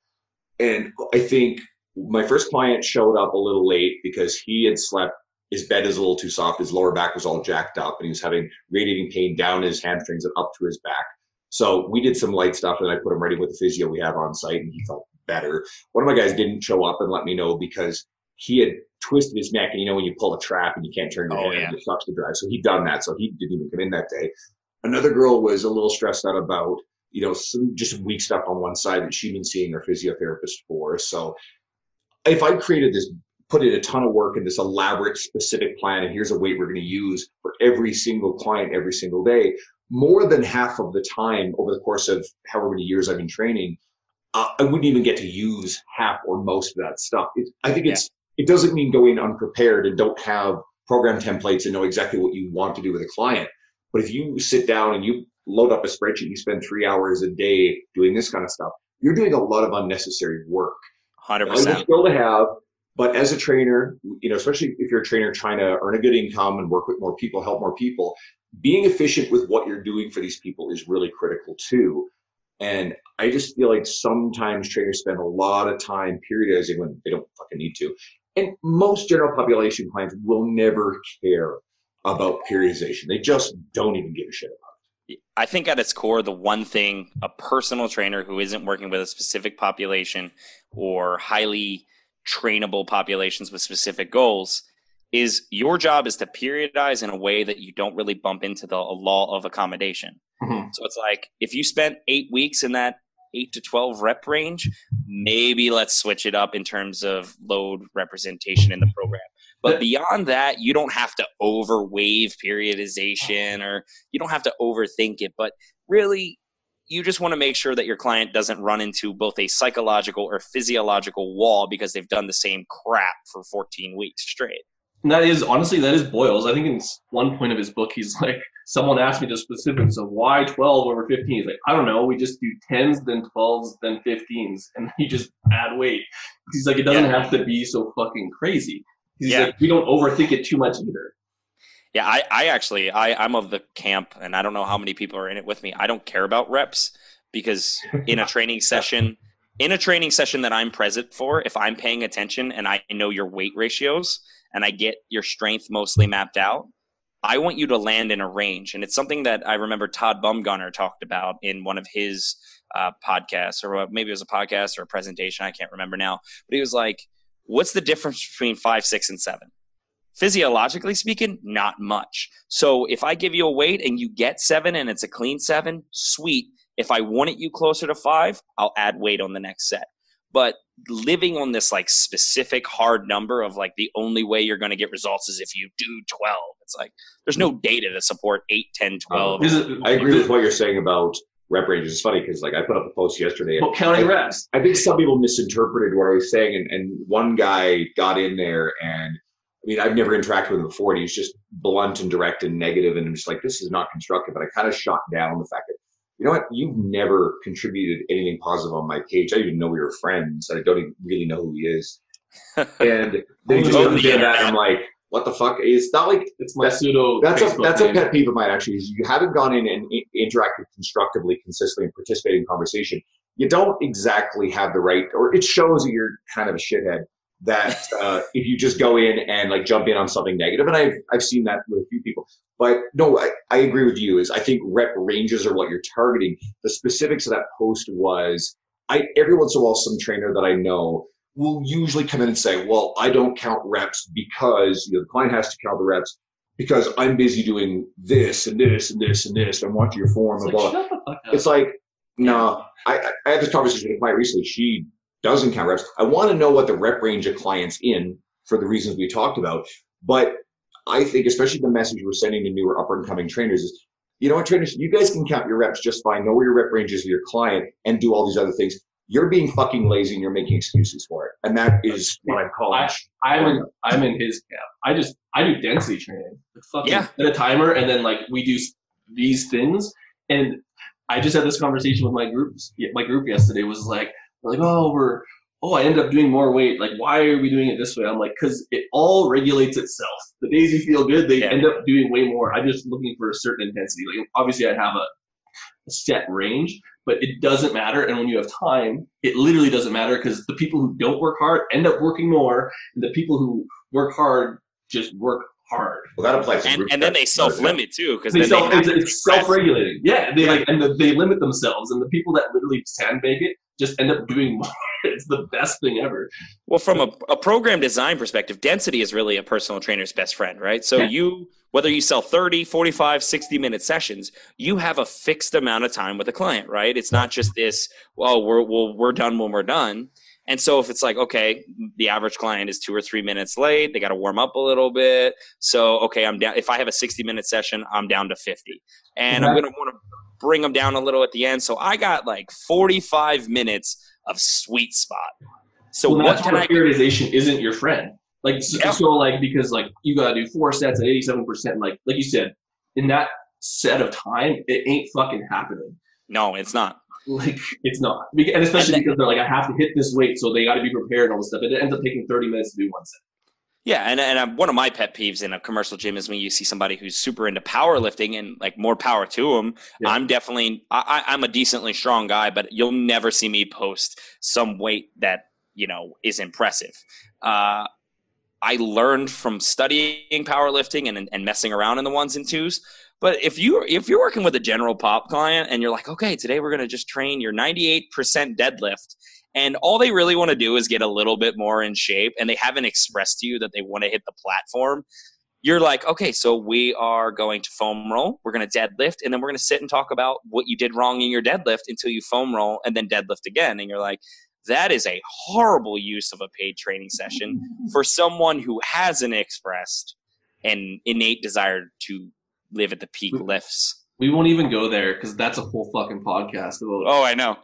And I think my first client showed up a little late because he had slept his bed is a little too soft. His lower back was all jacked up, and he was having radiating pain down his hamstrings and up to his back. So we did some light stuff, and I put him ready with the physio we have on site, and he felt better. One of my guys didn't show up and let me know because he had twisted his neck, and you know when you pull a trap and you can't turn your Oh, hand, yeah. it sucks to drive. So he'd done that, so he didn't even come in that day. Another girl was a little stressed out about you know some just weak stuff on one side that she'd been seeing her physiotherapist for. So if I created this put in a ton of work in this elaborate specific plan and here's a weight we're going to use for every single client every single day more than half of the time over the course of however many years i've been training uh, i wouldn't even get to use half or most of that stuff. It, i think it's it doesn't mean going unprepared and don't have program templates and know exactly what you want to do with a client but if you sit down and you load up a spreadsheet you spend three hours a day doing this kind of stuff you're doing a lot of unnecessary work. Hundred it's a percent. skill to have, but as a trainer, you know, especially if you're a trainer trying to earn a good income and work with more people, help more people, being efficient with what you're doing for these people is really critical too. And I just feel like sometimes trainers spend a lot of time periodizing when they don't fucking need to. And most general population clients will never care about periodization. They just don't even give a shit about it. I think at its core, the one thing a personal trainer who isn't working with a specific population or highly trainable populations with specific goals is your job is to periodize in a way that you don't really bump into the law of accommodation. Mhm. So it's like if you spent eight weeks in that eight to 12 rep range, maybe let's switch it up in terms of load representation in the program. But beyond that, you don't have to overwave periodization or you don't have to overthink it. But really, you just want to make sure that your client doesn't run into both a psychological or physiological wall because they've done the same crap for 14 weeks straight. And that is honestly that is Boyle's. I think in one point of his book, he's [LAUGHS] like, someone asked me the specifics of why 12 over 15. He's like, I don't know. We just do 10s, then 12s, then 15s, [LAUGHS] and you just add weight. He's like, it doesn't Yeah. have to be so fucking crazy. He's Yeah. like, we don't overthink it too much either. Yeah, I, I actually I, I'm of the camp and I don't know how many people are in it with me. I don't care about reps because [LAUGHS] in a training session in a training session that I'm present for, if I'm paying attention and I know your weight ratios and I get your strength mostly mapped out, I want you to land in a range. And it's something that I remember Todd Bumgardner talked about in one of his uh, podcasts, or maybe it was a podcast or a presentation. I can't remember now. But he was like, what's the difference between five, six, and seven? Physiologically speaking, not much. So if I give you a weight and you get seven and it's a clean seven, sweet. If I wanted you closer to five, I'll add weight on the next set. But living on this like specific hard number of like the only way you're going to get results is if you do 12 it's like there's no data to support 8 10 12 Um, I agree with what you're saying about rep ranges. It's funny because like I put up a post yesterday. and Well, counting I- reps. I think some people misinterpreted what I was saying, and, and one guy got in there, and I mean, I've never interacted with him before, and he's just blunt and direct and negative, and I'm just like, this is not constructive. But I kind of shot down the fact that, you know what, you've never contributed anything positive on my page. I didn't even know we were friends. I don't even really know who he is. [LAUGHS] And then he just comes in that, and. I'm like, what the fuck? It's not like It's my pseudo. that's a that's a pet peeve of mine actually. Is you haven't gone in and i- interacted constructively, consistently, and participated in conversation. You don't exactly have the right, or it shows that you're kind of a shithead. That uh, if you just go in and like jump in on something negative, and I've I've seen that with a few people. But no, I, I agree with you. Is I think rep ranges are what you're targeting. The specifics of that post was I every once in a while some trainer that I know will usually come in and say, "Well, I don't count reps because you know, the client has to count the reps because I'm busy doing this and this and this and this. I'm watching your form It's and like, blah." shut the fuck up. It's like, no, I, I I had this conversation with a client recently. She doesn't count reps. I want to know what the rep range of clients in for the reasons we talked about. But I think, especially the message we're sending to newer up and coming trainers is, you know what, trainers, you guys can count your reps just fine. Know where your rep range is with your client and do all these other things. You're being fucking lazy and you're making excuses for it. And that is what I'm calling. I'm in, I'm in his camp. I just I do density training. Like fucking Yeah. set a timer and then like we do these things. And I just had this conversation with my groups. My group yesterday was like, like oh we're oh I end up doing more weight. Like why are we doing it this way? I'm like because it all regulates itself. The days you feel good, they Yeah. end up doing way more. I'm just looking for a certain intensity. Like obviously I have a, a set range, but it doesn't matter. And when you have time, it literally doesn't matter because the people who don't work hard end up working more, and the people who work hard just work hard. Well, that applies to and, and then they self limit too because They then self, they it's, it's self-regulating. Yeah, they like and the, they limit themselves, and the people that literally sandbag it just end up doing more. [LAUGHS] It's the best thing ever. Well, from a, a program design perspective, density is really a personal trainer's best friend, right? So Yeah. you, whether you sell 30, 45, 60 minute sessions, you have a fixed amount of time with a client, right? It's not just this, well, we're, we'll, we're done when we're done. And so if it's like, okay, the average client is two or three minutes late, they got to warm up a little bit. So, okay, I'm down. If I have a 60 minute session, I'm down to 50. And I'm going to want to bring them down a little at the end. So I got like 45 minutes of sweet spot. So well, what can I periodization isn't your friend. Like so, Yeah. so like because like you gotta do four sets at eighty-seven percent. Like like you said, in that set of time, it ain't fucking happening. No, it's not. Like it's not, and especially And because they're like, I have to hit this weight, so they got to be prepared and all this stuff. It ends up taking thirty minutes to do one set. Yeah, and and uh, one of my pet peeves in a commercial gym is when you see somebody who's super into powerlifting and like more power to them. Yeah. I'm definitely I, I- I'm a decently strong guy, but you'll never see me post some weight that you know is impressive. Uh, I learned from studying powerlifting and and messing around in the ones and twos. But if you if you're working with a general pop client and you're like, okay, today we're gonna just train your 98% deadlift, and all they really want to do is get a little bit more in shape, and they haven't expressed to you that they want to hit the platform. You're like, okay, so we are going to foam roll, we're going to deadlift, and then we're going to sit and talk about what you did wrong in your deadlift until you foam roll and then deadlift again. And you're like, that is a horrible use of a paid training session [LAUGHS] for someone who hasn't expressed an innate desire to live at the peak lifts. We won't even go there because that's a whole fucking podcast about. Oh, I know.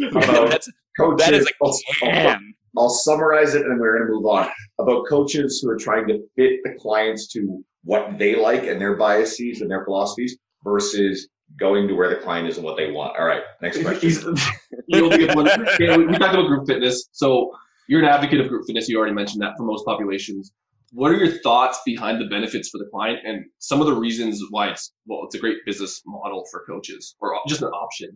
[LAUGHS] About That's, coaches, that is a I'll, I'll. I'll summarize it and we're going to move on. About coaches who are trying to fit the clients to what they like and their biases and their philosophies versus going to where the client is and what they want. All right, next question. [LAUGHS] You'll be one. Yeah, we, we talked about group fitness. So you're an advocate of group fitness. You already mentioned that for most populations. What are your thoughts behind the benefits for the client and some of the reasons why it's well, it's a great business model for coaches or just an option?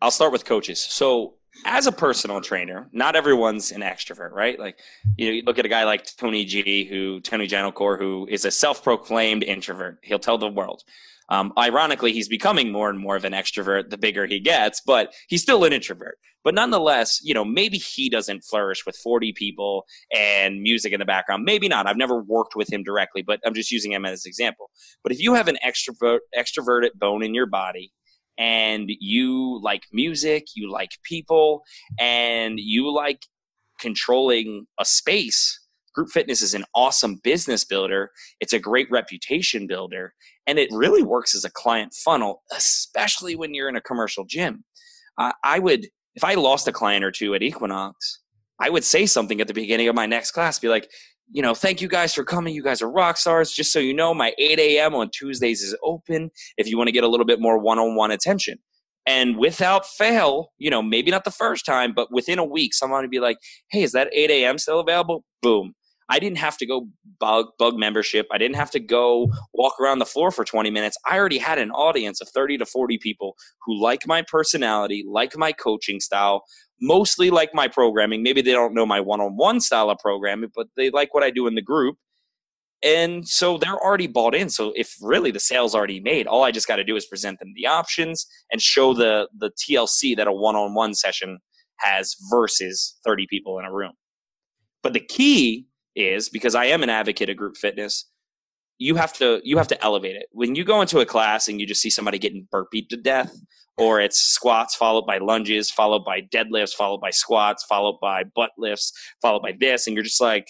I'll start with coaches. So as a personal trainer, not everyone's an extrovert, right? Like, you know, you look at a guy like Tony G, who Tony Gentilcore, who is a self-proclaimed introvert. He'll tell the world. Um, ironically, he's becoming more and more of an extrovert the bigger he gets, but he's still an introvert. But nonetheless, you know, maybe he doesn't flourish with 40 people and music in the background. Maybe not. I've never worked with him directly, but I'm just using him as an example. But if you have an extrovert, extroverted bone in your body and you like music, you like people, and you like controlling a space, group fitness is an awesome business builder. It's a great reputation builder, and it really works as a client funnel, especially when you're in a commercial gym. Uh, I would, if I lost a client or two at Equinox, I would say something at the beginning of my next class, be like, you know, thank you guys for coming. You guys are rock stars. Just so you know, my 8 a.m. on Tuesdays is open if you want to get a little bit more one on one attention. And without fail, you know, maybe not the first time, but within a week, someone would be like, hey, is that 8 a.m. still available? Boom. I didn't have to go bug, bug membership. I didn't have to go walk around the floor for 20 minutes. I already had an audience of 30 to 40 people who like my personality, like my coaching style, mostly like my programming. Maybe they don't know my one on one style of programming, but they like what I do in the group. And so they're already bought in. So if really the sale's already made, all I just got to do is present them the options and show the the TLC that a one on one session has versus 30 people in a room. But the key is because I am an advocate of group fitness, you have to you have to elevate it. When you go into a class and you just see somebody getting burpeed to death, or it's squats followed by lunges, followed by deadlifts, followed by squats, followed by butt lifts, followed by this, and you're just like,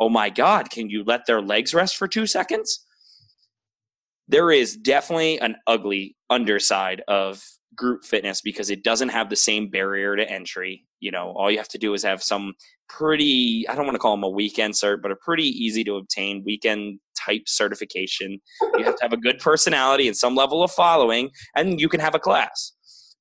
oh my God, can you let their legs rest for two seconds? There is definitely an ugly underside of group fitness because it doesn't have the same barrier to entry. You know, all you have to do is have some pretty, I don't want to call them a weekend cert, but a pretty easy to obtain weekend type certification. You have to have a good personality and some level of following, and you can have a class.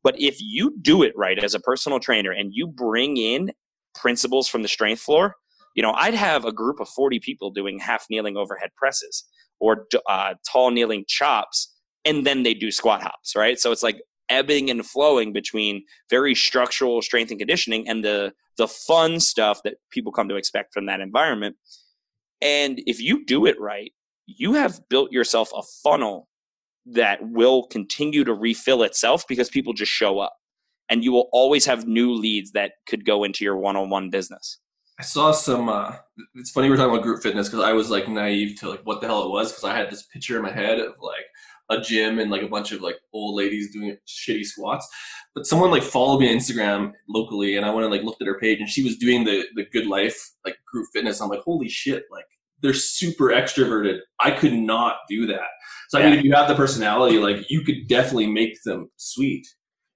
But if you do it right as a personal trainer and you bring in principles from the strength floor, you know, I'd have a group of 40 people doing half kneeling overhead presses or uh, tall kneeling chops, and then they do squat hops, right? So it's like ebbing and flowing between very structural strength and conditioning and the the fun stuff that people come to expect from that environment. And if you do it right, you have built yourself a funnel that will continue to refill itself because people just show up. And you will always have new leads that could go into your one on one business. I saw some. Uh, it's funny we're talking about group fitness because I was like naive to like what the hell it was because I had this picture in my head of like a gym and like a bunch of like old ladies doing shitty squats. But someone like followed me on Instagram locally, and I went and like looked at her page, and she was doing the the Good Life like group fitness. I'm like, holy shit! Like they're super extroverted. I could not do that. So yeah. I mean, if you have the personality, like you could definitely make them sweet.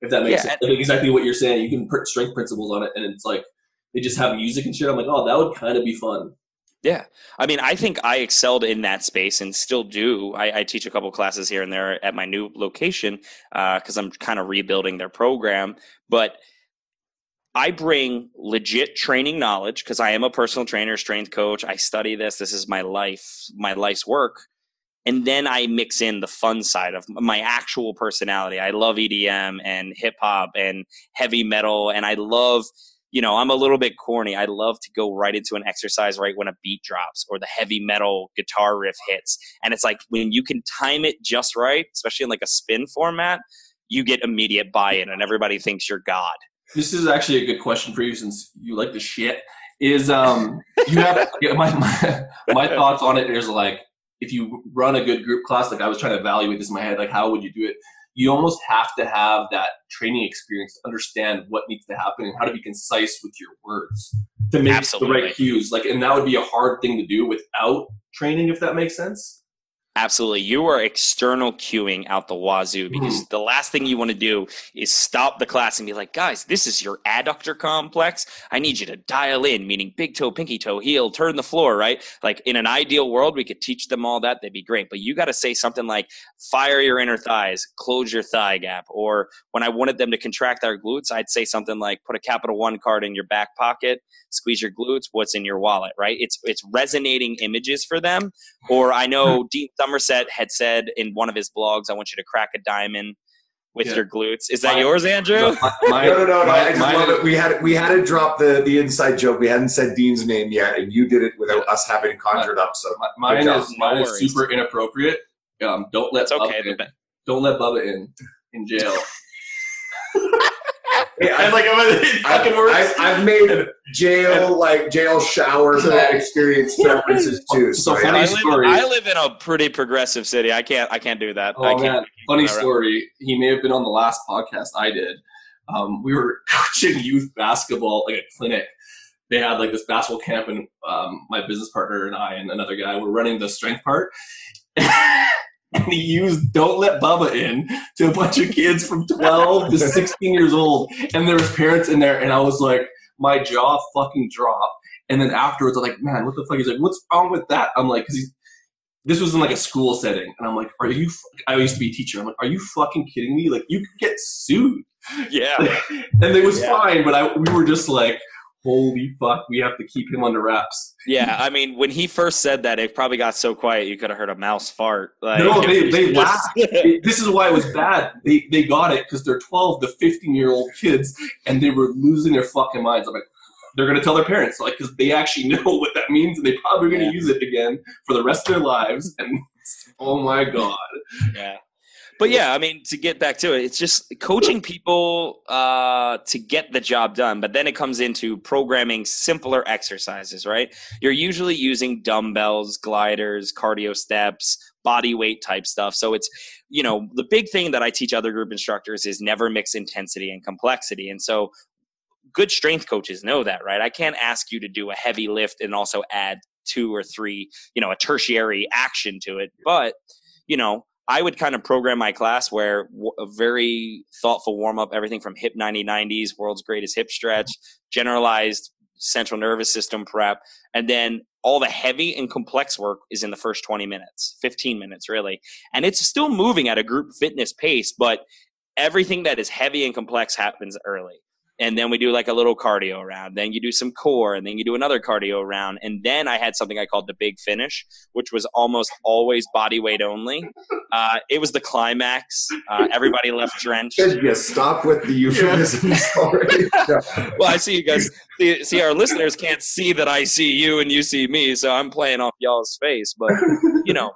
If that makes yeah, sense, like, exactly what you're saying. You can put strength principles on it, and it's like they just have music and shit. I'm like, oh, that would kind of be fun. Yeah. I mean, I think I excelled in that space and still do. I, I teach a couple classes here and there at my new location because uh, I'm kind of rebuilding their program. But I bring legit training knowledge because I am a personal trainer, strength coach. I study this. This is my life, my life's work. And then I mix in the fun side of my actual personality. I love EDM and hip hop and heavy metal. And I love you know, I'm a little bit corny. I love to go right into an exercise right when a beat drops or the heavy metal guitar riff hits. And it's like when you can time it just right, especially in like a spin format, you get immediate buy in and everybody thinks you're God. This is actually a good question for you since you like the shit. Is um you have [LAUGHS] my, my my thoughts on it is like if you run a good group class, like I was trying to evaluate this in my head, like how would you do it? You almost have to have that training experience to understand what needs to happen and how to be concise with your words to make Absolutely. the right cues. Like, and that would be a hard thing to do without training, if that makes sense. Absolutely. You are external cueing out the wazoo because mm. the last thing you want to do is stop the class and be like, guys, this is your adductor complex. I need you to dial in, meaning big toe, pinky toe, heel, turn the floor, right? Like in an ideal world, we could teach them all that. That'd be great. But you got to say something like, fire your inner thighs, close your thigh gap. Or when I wanted them to contract their glutes, I'd say something like, put a Capital One card in your back pocket, squeeze your glutes, what's in your wallet, right? It's, it's resonating images for them. Or I know Dean Somerset had said in one of his blogs, I want you to crack a diamond. with Yeah. your glutes. Is that My- yours, Andrew? My- my- no, no, no, no. my- I just mine love it. We had we had to drop the the inside joke. We hadn't said Dean's name yet, and you did it without us having conjured up. So My- Mine job. is mine No is worries. super inappropriate. Um, don't let It's okay. Bubba the in. Don't let Bubba in in jail. [LAUGHS] Hey, [LAUGHS] I, And like it fucking I've, works. I've, I've made jail like jail shower experience references [LAUGHS] too. So So, funny yeah. I live, story. I live in a pretty progressive city. I can't. I can't do that. I Oh can't. man, funny All right. story. He may have been on the last podcast I did. Um, we were [LAUGHS] coaching youth basketball, like a clinic. They had like this basketball camp, and um, my business partner and I and another guy were running the strength part. [LAUGHS] and he used "Don't Let Bubba In" to a bunch of kids from 12 to [LAUGHS] 16 years old, and there was parents in there, and I was like, my jaw fucking dropped. And then afterwards, I'm like, man, what the fuck? He's like, what's wrong with that? I'm like, because this was in like a school setting, and I'm like, "Are you?" F-? I used to be a teacher. I'm like, "Are you fucking kidding me? Like, you could get sued." Yeah. [LAUGHS] and it was Yeah. fine, but I we were just like, "Holy fuck, we have to keep him under wraps." Yeah. I mean, when he first said that, it probably got so quiet you could have heard a mouse fart. Like, No, they- they laughed. [LAUGHS] This is why it was bad. They they got it because they're 12 to 15 year old kids, and they were losing their fucking minds. I'm like. They're gonna tell their parents, like, because they actually [LAUGHS] know what that means, and they probably are gonna Yeah. use it again for the rest of their lives. And [LAUGHS] oh my god, yeah. But yeah, I mean, to get back to it, it's just coaching people uh, to get the job done. But then it comes into programming simpler exercises, right? You're usually using dumbbells, gliders, cardio steps, body weight type stuff. So it's, you know, the big thing that I teach other group instructors is never mix intensity and complexity. And so good strength coaches know that, right? I can't ask you to do a heavy lift and also add two or three, you know, a tertiary action to it. But, you know, I would kind of program my class where a very thoughtful warm up, everything from hip 90 90s, world's greatest hip stretch, generalized central nervous system prep, and then all the heavy and complex work is in the first 20 minutes, 15 minutes really. And it's still moving at a group fitness pace, but everything that is heavy and complex happens early and then we do like a little cardio round. Then you do some core, and then you do another cardio round, and then I had something I called the big finish, which was almost always body weight only. Uh, it was the climax. Uh, everybody left drenched. You stop with the euphemisms already? Yeah. [LAUGHS] Well, I see you guys. See, see, our listeners can't see that I see you and you see me, so I'm playing off y'all's face. But you know,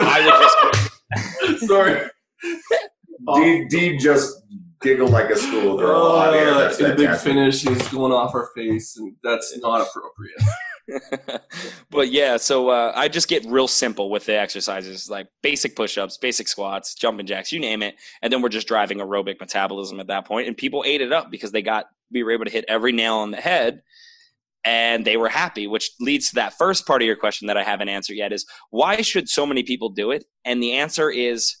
I would just [LAUGHS] sorry. [LAUGHS] Dean, Dean just giggled like a schoolgirl on air. That's Uh, the big finish is going off her face, and that's not appropriate. [LAUGHS] [LAUGHS] but yeah, so uh, I just get real simple with the exercises, like basic push-ups, basic squats, jumping jacks, you name it, and then we're just driving aerobic metabolism at that point. And people ate it up because they got we were able to hit every nail on the head, and they were happy. Which leads to that first part of your question that I haven't answered yet: is why should so many people do it? And the answer is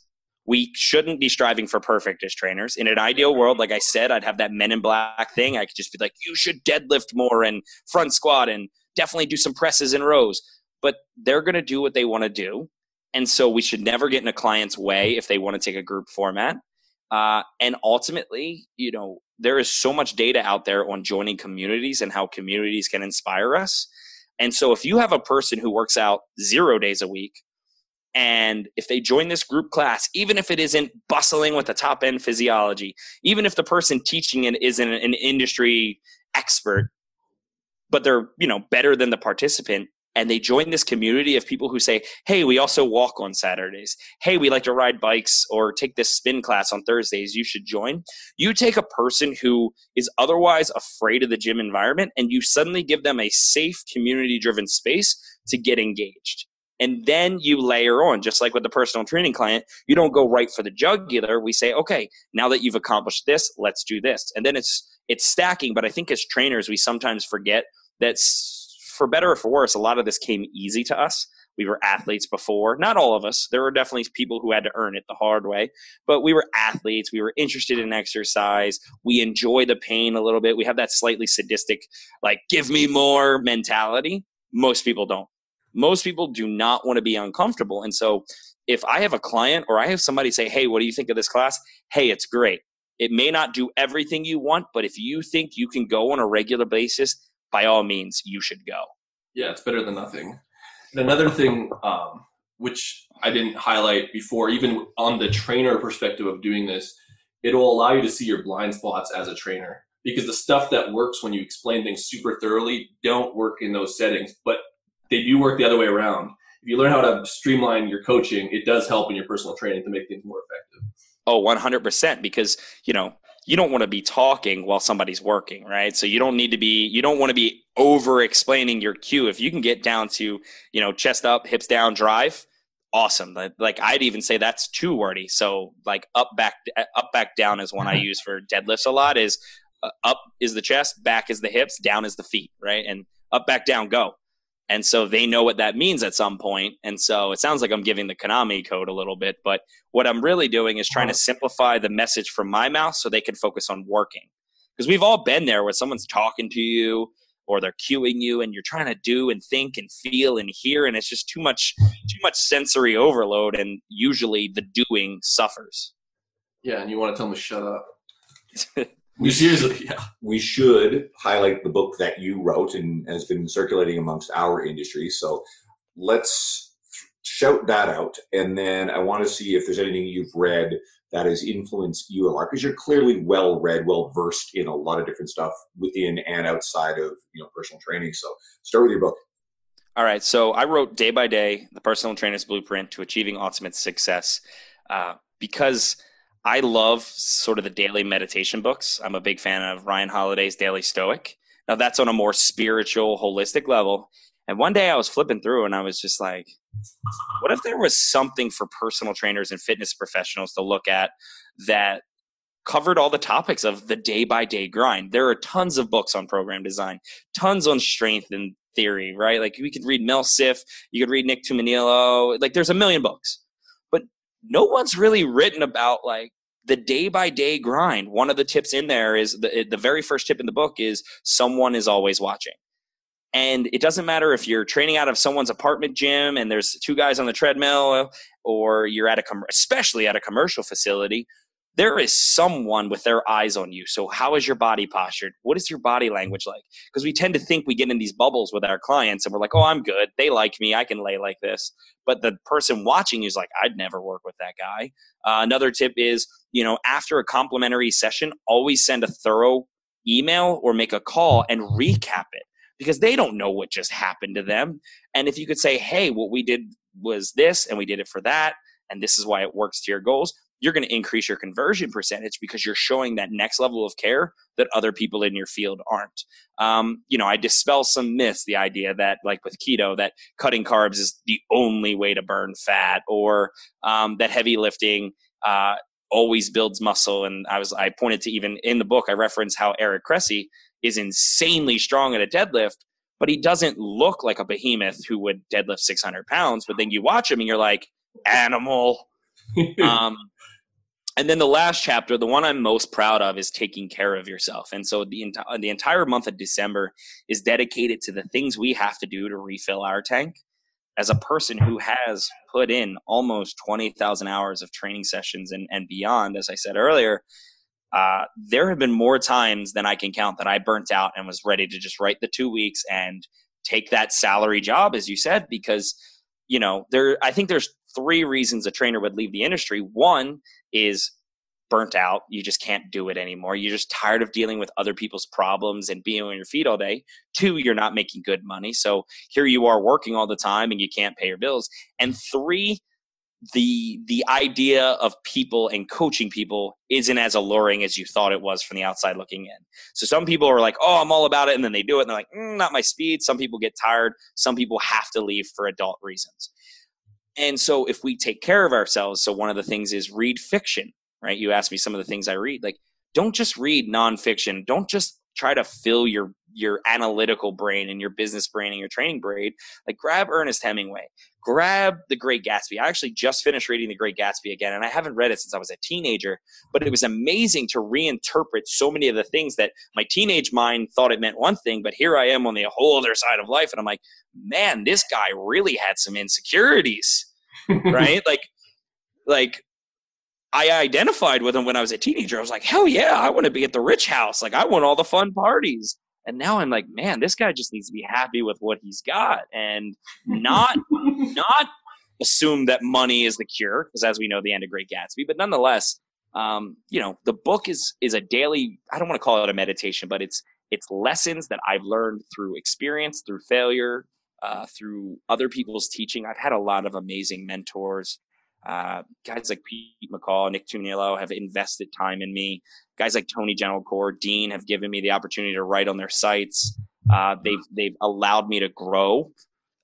we shouldn't be striving for perfect as trainers. In an ideal world, like I said, I'd have that men in black thing. I could just be like, you should deadlift more and front squat and definitely do some presses and rows. But they're going to do what they want to do. And so we should never get in a client's way if they want to take a group format. Uh, and ultimately, you know, there is so much data out there on joining communities and how communities can inspire us. And so if you have a person who works out zero days a week, and if they join this group class, even if it isn't bustling with the top end physiology, even if the person teaching it isn't an industry expert, but they're, you know, better than the participant, and they join this community of people who say, Hey, we also walk on Saturdays. Hey, we like to ride bikes or take this spin class on Thursdays. You should join. You take a person who is otherwise afraid of the gym environment and you suddenly give them a safe, community driven space to get engaged and then you layer on just like with the personal training client you don't go right for the jugular. We say okay now that you've accomplished this let's do this. And then it's it's stacking. But i think as trainers we sometimes forget that for better or for worse a lot of this came easy to us. We were athletes before. Not all of us. There were definitely people who had to earn it the hard way. But we were athletes. We were interested in exercise. We enjoy the pain a little bit. We have that slightly sadistic like give me more mentality. Most people don't most people do not want to be uncomfortable. And so if I have a client or I have somebody say, Hey, what do you think of this class? Hey, it's great. It may not do everything you want, but if you think you can go on a regular basis, by all means, you should go. Yeah, it's better than nothing. And another thing, um, which I didn't highlight before, even on the trainer perspective of doing this, it'll allow you to see your blind spots as a trainer because the stuff that works when you explain things super thoroughly don't work in those settings, but they do work the other way around. If you learn how to streamline your coaching, it does help in your personal training to make things more effective. Oh, 100% because, you know, you don't want to be talking while somebody's working, right? So you don't need to be you don't want to be over explaining your cue. If you can get down to, you know, chest up, hips down, drive, awesome. Like I'd even say that's too wordy. So like up back up back down is one I use for deadlifts a lot is uh, up is the chest, back is the hips, down is the feet, right? And up back down go. And so they know what that means at some point. And so it sounds like I'm giving the Konami code a little bit, but what I'm really doing is trying to uh-huh. simplify the message from my mouth so they can focus on working. Because we've all been there where someone's talking to you or they're cueing you and you're trying to do and think and feel and hear and it's just too much too much sensory overload and usually the doing suffers. Yeah, and you want to tell them to shut up. [LAUGHS] we seriously, [LAUGHS] yeah. We should highlight the book that you wrote and has been circulating amongst our industry. So let's shout that out. And then I want to see if there's anything you've read that has influenced you a lot because you're clearly well read, well versed in a lot of different stuff within and outside of you know personal training. So start with your book. All right. So I wrote Day by Day, the personal trainer's blueprint to achieving ultimate success, uh, because I love sort of the daily meditation books. I'm a big fan of Ryan Holiday's Daily Stoic. Now that's on a more spiritual, holistic level. And one day I was flipping through and I was just like, what if there was something for personal trainers and fitness professionals to look at that covered all the topics of the day by day grind? There are tons of books on program design, tons on strength and theory, right? Like we could read Mel Siff, you could read Nick Tumminello, like there's a million books no one's really written about like the day by day grind. One of the tips in there is the, the very first tip in the book is someone is always watching. And it doesn't matter if you're training out of someone's apartment gym and there's two guys on the treadmill, or you're at a, com- especially at a commercial facility, there is someone with their eyes on you. So, how is your body postured? What is your body language like? Because we tend to think we get in these bubbles with our clients and we're like, oh, I'm good. They like me. I can lay like this. But the person watching you is like, I'd never work with that guy. Uh, another tip is, you know, after a complimentary session, always send a thorough email or make a call and recap it because they don't know what just happened to them. And if you could say, hey, what we did was this and we did it for that, and this is why it works to your goals, you're going to increase your conversion percentage because you're showing that next level of care that other people in your field aren't. Um, you know, I dispel some myths, the idea that, like with keto, that cutting carbs is the only way to burn fat, or um, that heavy lifting uh, always builds muscle. And I was, I pointed to even in the book, I reference how Eric cressy is insanely strong at a deadlift, but he doesn't look like a behemoth who would deadlift 600 pounds. But then you watch him and you're like, animal. [LAUGHS] um, and then the last chapter, the one I'm most proud of, is taking care of yourself. And so the, enti- the entire month of December is dedicated to the things we have to do to refill our tank. As a person who has put in almost 20,000 hours of training sessions and, and beyond, as I said earlier, uh, there have been more times than I can count that I burnt out and was ready to just write the two weeks and take that salary job, as you said, because you know there. I think there's three reasons a trainer would leave the industry. One is burnt out. You just can't do it anymore. You're just tired of dealing with other people's problems and being on your feet all day. Two, you're not making good money. So here you are working all the time and you can't pay your bills. And three, the the idea of people and coaching people isn't as alluring as you thought it was from the outside looking in. So some people are like, "Oh, I'm all about it," and then they do it, and they're like, mm, "Not my speed." Some people get tired. Some people have to leave for adult reasons. And so if we take care of ourselves, so one of the things is read fiction, right? You asked me some of the things I read. Like, don't just read nonfiction. Don't just try to fill your your analytical brain and your business brain and your training brain. Like, grab Ernest Hemingway, grab The Great Gatsby. I actually just finished reading The Great Gatsby again, and I haven't read it since I was a teenager. But it was amazing to reinterpret so many of the things that my teenage mind thought it meant one thing, but here I am on the whole other side of life, and I'm like, man, this guy really had some insecurities right? like, like I identified with him when I was a teenager. I was like, hell yeah, I want to be at the rich house. Like, I want all the fun parties. And now I'm like, man, this guy just needs to be happy with what he's got and not [LAUGHS] not assume that money is the cure, because as we know, the end of Great Gatsby. But nonetheless, um, you know, the book is is a daily. I don't want to call it a meditation, but it's it's lessons that I've learned through experience, through failure, uh, through other people's teaching. I've had a lot of amazing mentors. Uh, guys like Pete McCall, Nick Tumminello have invested time in me. Guys like Tony Gentilcore, Dean have given me the opportunity to write on their sites. Uh, they've they've allowed me to grow,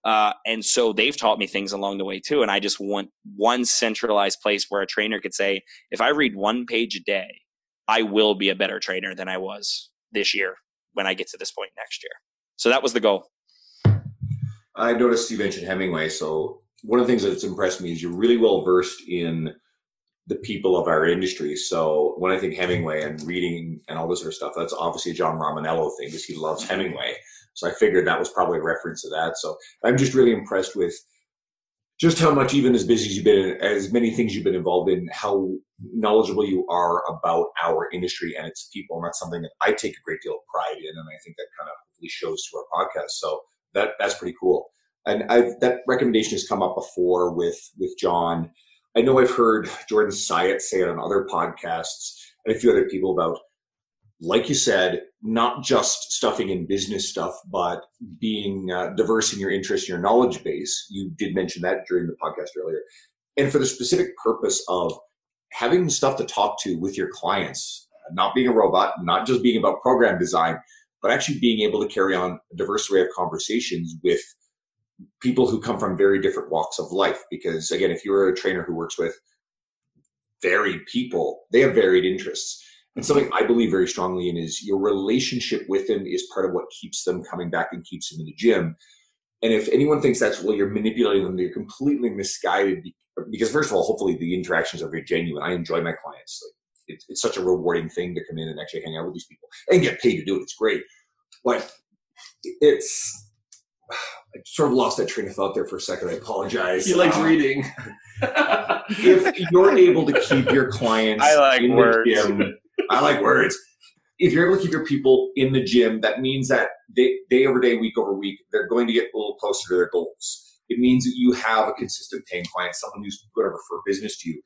uh, and so they've taught me things along the way too. And I just want one centralized place where a trainer could say, if I read one page a day, I will be a better trainer than I was this year when I get to this point next year. So that was the goal. I noticed you mentioned Hemingway. So one of the things that's impressed me is you're really well versed in the people of our industry. So when I think Hemingway and reading and all this sort of stuff, that's obviously a John Romaniello thing because he loves Hemingway. So I figured that was probably a reference to that. So I'm just really impressed with just how much, even as busy as you've been, as many things you've been involved in, how knowledgeable you are about our industry and its people. And that's something that I take a great deal of pride in. And I think that kind of hopefully shows to our podcast. So that that's pretty cool. And I've, that recommendation has come up before with with John. I know I've heard Jordan Syatt say it on other podcasts and a few other people about, like you said, not just stuffing in business stuff, but being uh, diverse in your interest, your knowledge base. You did mention that during the podcast earlier, and for the specific purpose of having stuff to talk to with your clients, not being a robot, not just being about program design, but actually being able to carry on a diverse array of conversations with people who come from very different walks of life. Because again, if you're a trainer who works with varied people, they have varied interests. And mm-hmm. something I believe very strongly in is your relationship with them is part of what keeps them coming back and keeps them in the gym. And if anyone thinks that's well, you're manipulating them, they're completely misguided. Because first of all, hopefully the interactions are very genuine. I enjoy my clients. Like, it's, it's such a rewarding thing to come in and actually hang out with these people and get paid to do it. It's great, but it's I sort of lost that train of thought there for a second. I apologize. He likes Um, reading. [LAUGHS] if you're able to keep your clients I like in words. the gym, I like words. If you're able to keep your people in the gym, that means that day, day over day, week over week, they're going to get a little closer to their goals. It means that you have a consistent paying client, someone who's going to refer business to you.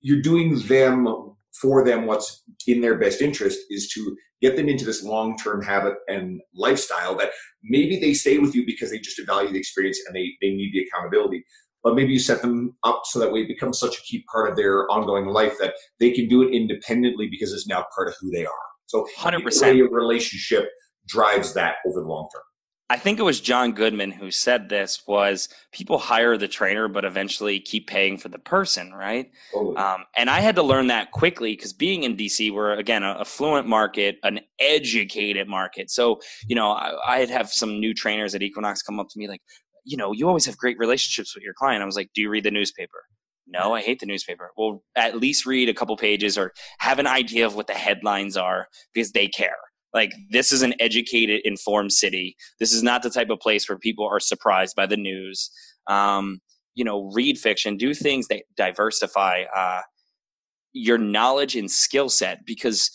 You're doing them for them what's in their best interest is to get them into this long-term habit and lifestyle that maybe they stay with you because they just value the experience and they, they need the accountability. But maybe you set them up so that way it becomes such a key part of their ongoing life that they can do it independently because it's now part of who they are. So 100%. your relationship drives that over the long term I think it was John Goodman who said this was people hire the trainer but eventually keep paying for the person, right? Totally. Um, and I had to learn that quickly because being in DC, we're again a affluent market, an educated market. So, you know, I, I'd have some new trainers at Equinox come up to me like, you know, you always have great relationships with your client. I was like, do you read the newspaper? No, I hate the newspaper. Well, at least read a couple pages or have an idea of what the headlines are because they care. Like, this is an educated, informed city. This is not the type of place where people are surprised by the news. Um, you know, read fiction, do things that diversify uh, your knowledge and skill set because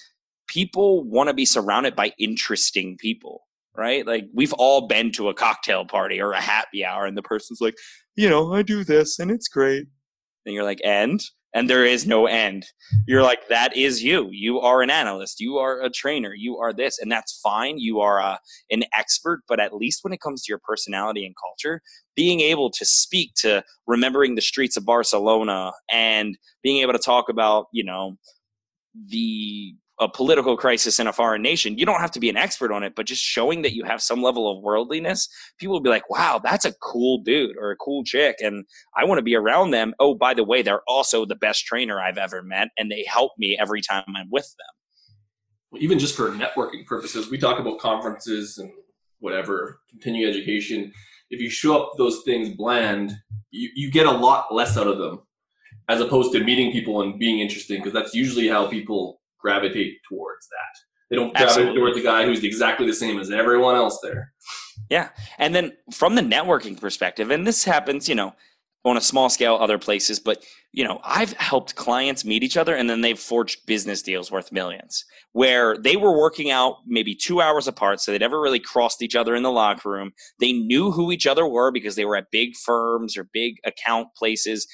people want to be surrounded by interesting people, right? Like, we've all been to a cocktail party or a happy hour, and the person's like, you know, I do this and it's great. And you're like, and? And there is no end. You're like, that is you. You are an analyst. You are a trainer. You are this. And that's fine. You are a, an expert. But at least when it comes to your personality and culture, being able to speak to remembering the streets of Barcelona and being able to talk about, you know, the a political crisis in a foreign nation, you don't have to be an expert on it, but just showing that you have some level of worldliness, people will be like, wow, that's a cool dude or a cool chick. And I want to be around them. Oh, by the way, they're also the best trainer I've ever met. And they help me every time I'm with them. even just for networking purposes, we talk about conferences and whatever, continuing education. If you show up those things bland, you, you get a lot less out of them as opposed to meeting people and being interesting, because that's usually how people gravitate towards that. They don't gravitate Absolutely. towards the guy who's exactly the same as everyone else there. Yeah. And then from the networking perspective, and this happens, you know, on a small scale other places but you know i've helped clients meet each other and then they've forged business deals worth millions where they were working out maybe two hours apart so they never really crossed each other in the locker room. They knew who each other were because they were at big firms or big account places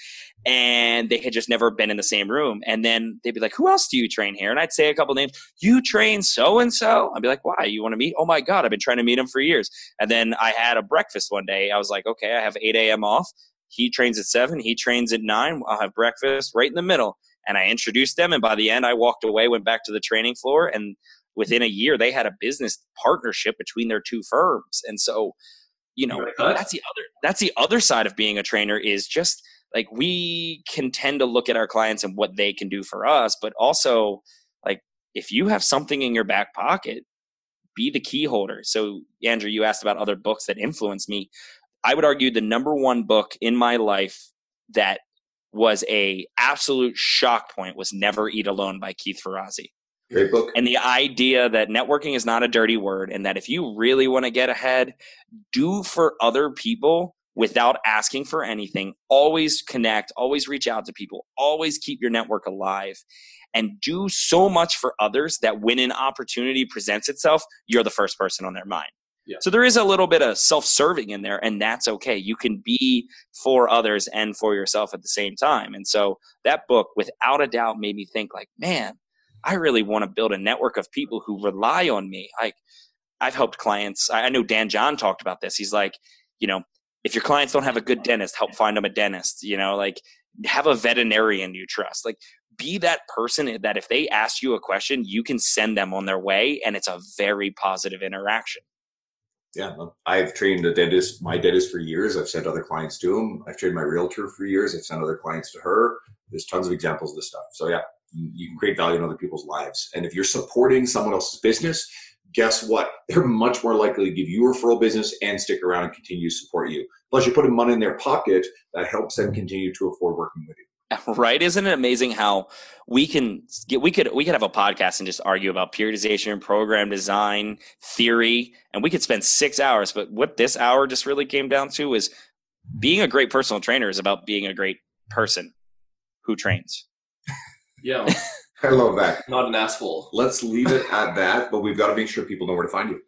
and they had just never been in the same room. And then they'd be like who else do you train here? And i'd say a couple names you train so and so i'd be like why? You want to meet? Oh my god i've been trying to meet him for years. And then i had a breakfast one day. I was like okay i have 8 a.m off he trains at seven, he trains at nine. I'll have breakfast right in the middle. And I introduced them. And by the end, I walked away, went back to the training floor. And within a year, they had a business partnership between their two firms. And so, you know, that's the other that's the other side of being a trainer is just like we can tend to look at our clients and what they can do for us, but also like if you have something in your back pocket, be the key holder. So Andrew, you asked about other books that influence me. I would argue the number one book in my life that was a absolute shock point was Never Eat Alone by Keith Ferrazzi. Great book. And the idea that networking is not a dirty word and that if you really want to get ahead, do for other people without asking for anything. Always connect, always reach out to people, always keep your network alive and do so much for others that when an opportunity presents itself, you're the first person on their mind. Yeah. So there is a little bit of self-serving in there, and that's okay. You can be for others and for yourself at the same time. And so that book, without a doubt, made me think like, man, I really want to build a network of people who rely on me. Like I've helped clients. I know Dan John talked about this. He's like, you know, if your clients don't have a good dentist, help find them a dentist. You know, like have a veterinarian you trust. Like be that person that if they ask you a question, you can send them on their way, and it's a very positive interaction yeah, I've trained a dentist, my dentist for years. I've sent other clients to him. I've trained my realtor for years. I've sent other clients to her. There's tons of examples of this stuff. So yeah, you can create value in other people's lives. And if you're supporting someone else's business, guess what? [LAUGHS] They're much more likely to give you referral business and stick around and continue to support you. Plus, you're putting money in their pocket that helps them continue to afford working with you. [LAUGHS] right? Isn't it amazing how we can get we could we could have a podcast and just argue about periodization program design theory and we could spend six hours but what this hour just really came down to is being a great personal trainer is about being a great person who trains. Yeah. [LAUGHS] I love that. Not an asshole. Let's leave it at that but we've got to make sure people know where to find you.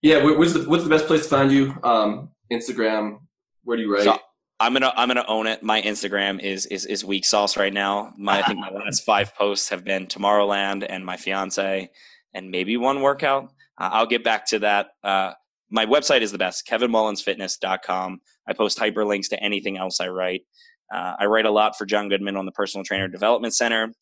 Yeah what's the, what's the best place to find you? Um, instagram where do you write? So, I'm gonna I'm gonna own it. My Instagram is is is weak sauce right now. My I think my [LAUGHS] last five posts have been Tomorrowland and my fiance, and maybe one workout. Uh, I'll get back to that. Uh, my website is the best, kevinmullinsfitness.com. I post hyperlinks to anything else I write. Uh, I write a lot for John Goodman on the Personal Trainer Development Center.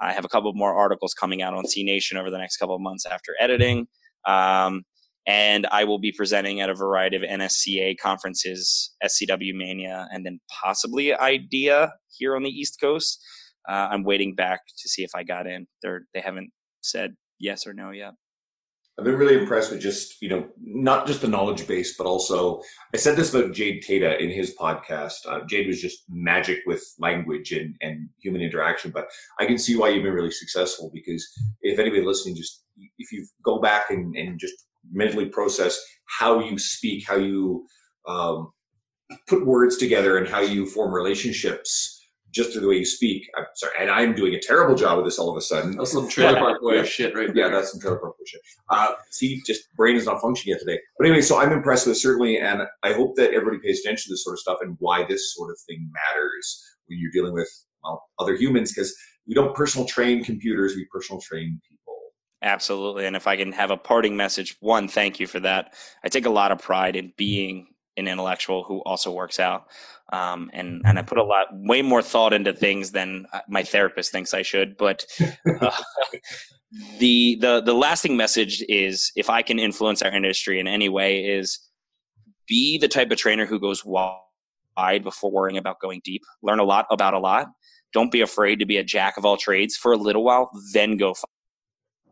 I have a couple more articles coming out on T Nation over the next couple of months after editing. Um, and I will be presenting at a variety of NSCA conferences, SCW Mania, and then possibly IDEA here on the East Coast. Uh, I'm waiting back to see if I got in. They're, they haven't said yes or no yet. I've been really impressed with just, you know, not just the knowledge base, but also I said this about Jade Teta in his podcast. Uh, Jade was just magic with language and, and human interaction, but I can see why you've been really successful because if anybody listening, just if you go back and, and just mentally process how you speak, how you um, put words together, and how you form relationships just through the way you speak. I'm sorry, and I'm doing a terrible job of this all of a sudden. That's some trailer park boy shit, right? There. Yeah, that's some trailer park boy shit. Uh, see, just brain is not functioning yet today. But anyway, so I'm impressed with certainly, and I hope that everybody pays attention to this sort of stuff and why this sort of thing matters when you're dealing with well other humans because we don't personal train computers, we personal train people. Absolutely. And if I can have a parting message, one, thank you for that. I take a lot of pride in being an intellectual who also works out. Um, and, and I put a lot, way more thought into things than uh, my therapist thinks I should. But [LAUGHS] uh, [LAUGHS] the, the, the lasting message is if I can influence our industry in any way is be the type of trainer who goes wide before worrying about going deep. Learn a lot about a lot. Don't be afraid to be a jack of all trades for a little while, then go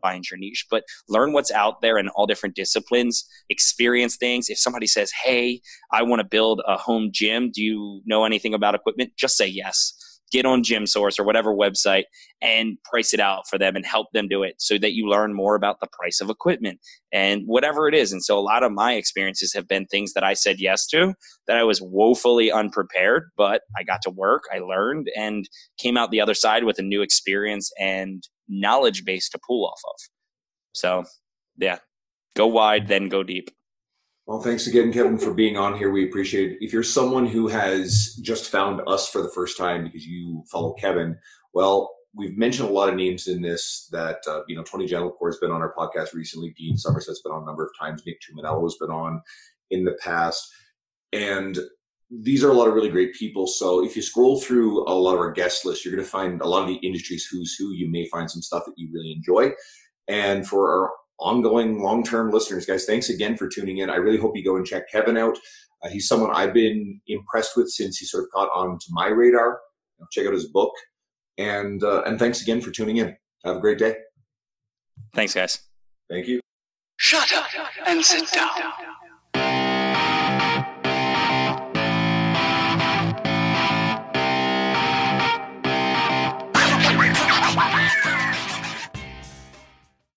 find your niche, but learn what's out there in all different disciplines, experience things. If somebody says, Hey, I want to build a home gym, do you know anything about equipment? Just say yes. get on Gym Source or whatever website and price it out for them and help them do it so that you learn more about the price of equipment and whatever it is. And so a lot of my experiences have been things that I said yes to that I was woefully unprepared, but I got to work, I learned, and came out the other side with a new experience and knowledge base to pull off of. So, yeah, go wide, then go deep. Well, thanks again, Kevin, for being on here. We appreciate it. If you're someone who has just found us for the first time because you follow Kevin, well, we've mentioned a lot of names in this that, uh, you know, Tony Gentilcore has been on our podcast recently. Dean Somerset's been on a number of times. Nick Tumminello has been on in the past. And these are a lot of really great people. So if you scroll through a lot of our guest list, you're going to find a lot of the industries who's who. You may find some stuff that you really enjoy. And for our ongoing long term listeners, guys, thanks again for tuning in. I really hope you go and check Kevin out. Uh, he's someone I've been impressed with since he sort of got onto my radar. Check out his book. And, uh, and thanks again for tuning in. Have a great day. Thanks, guys. Thank you. Shut up and sit down.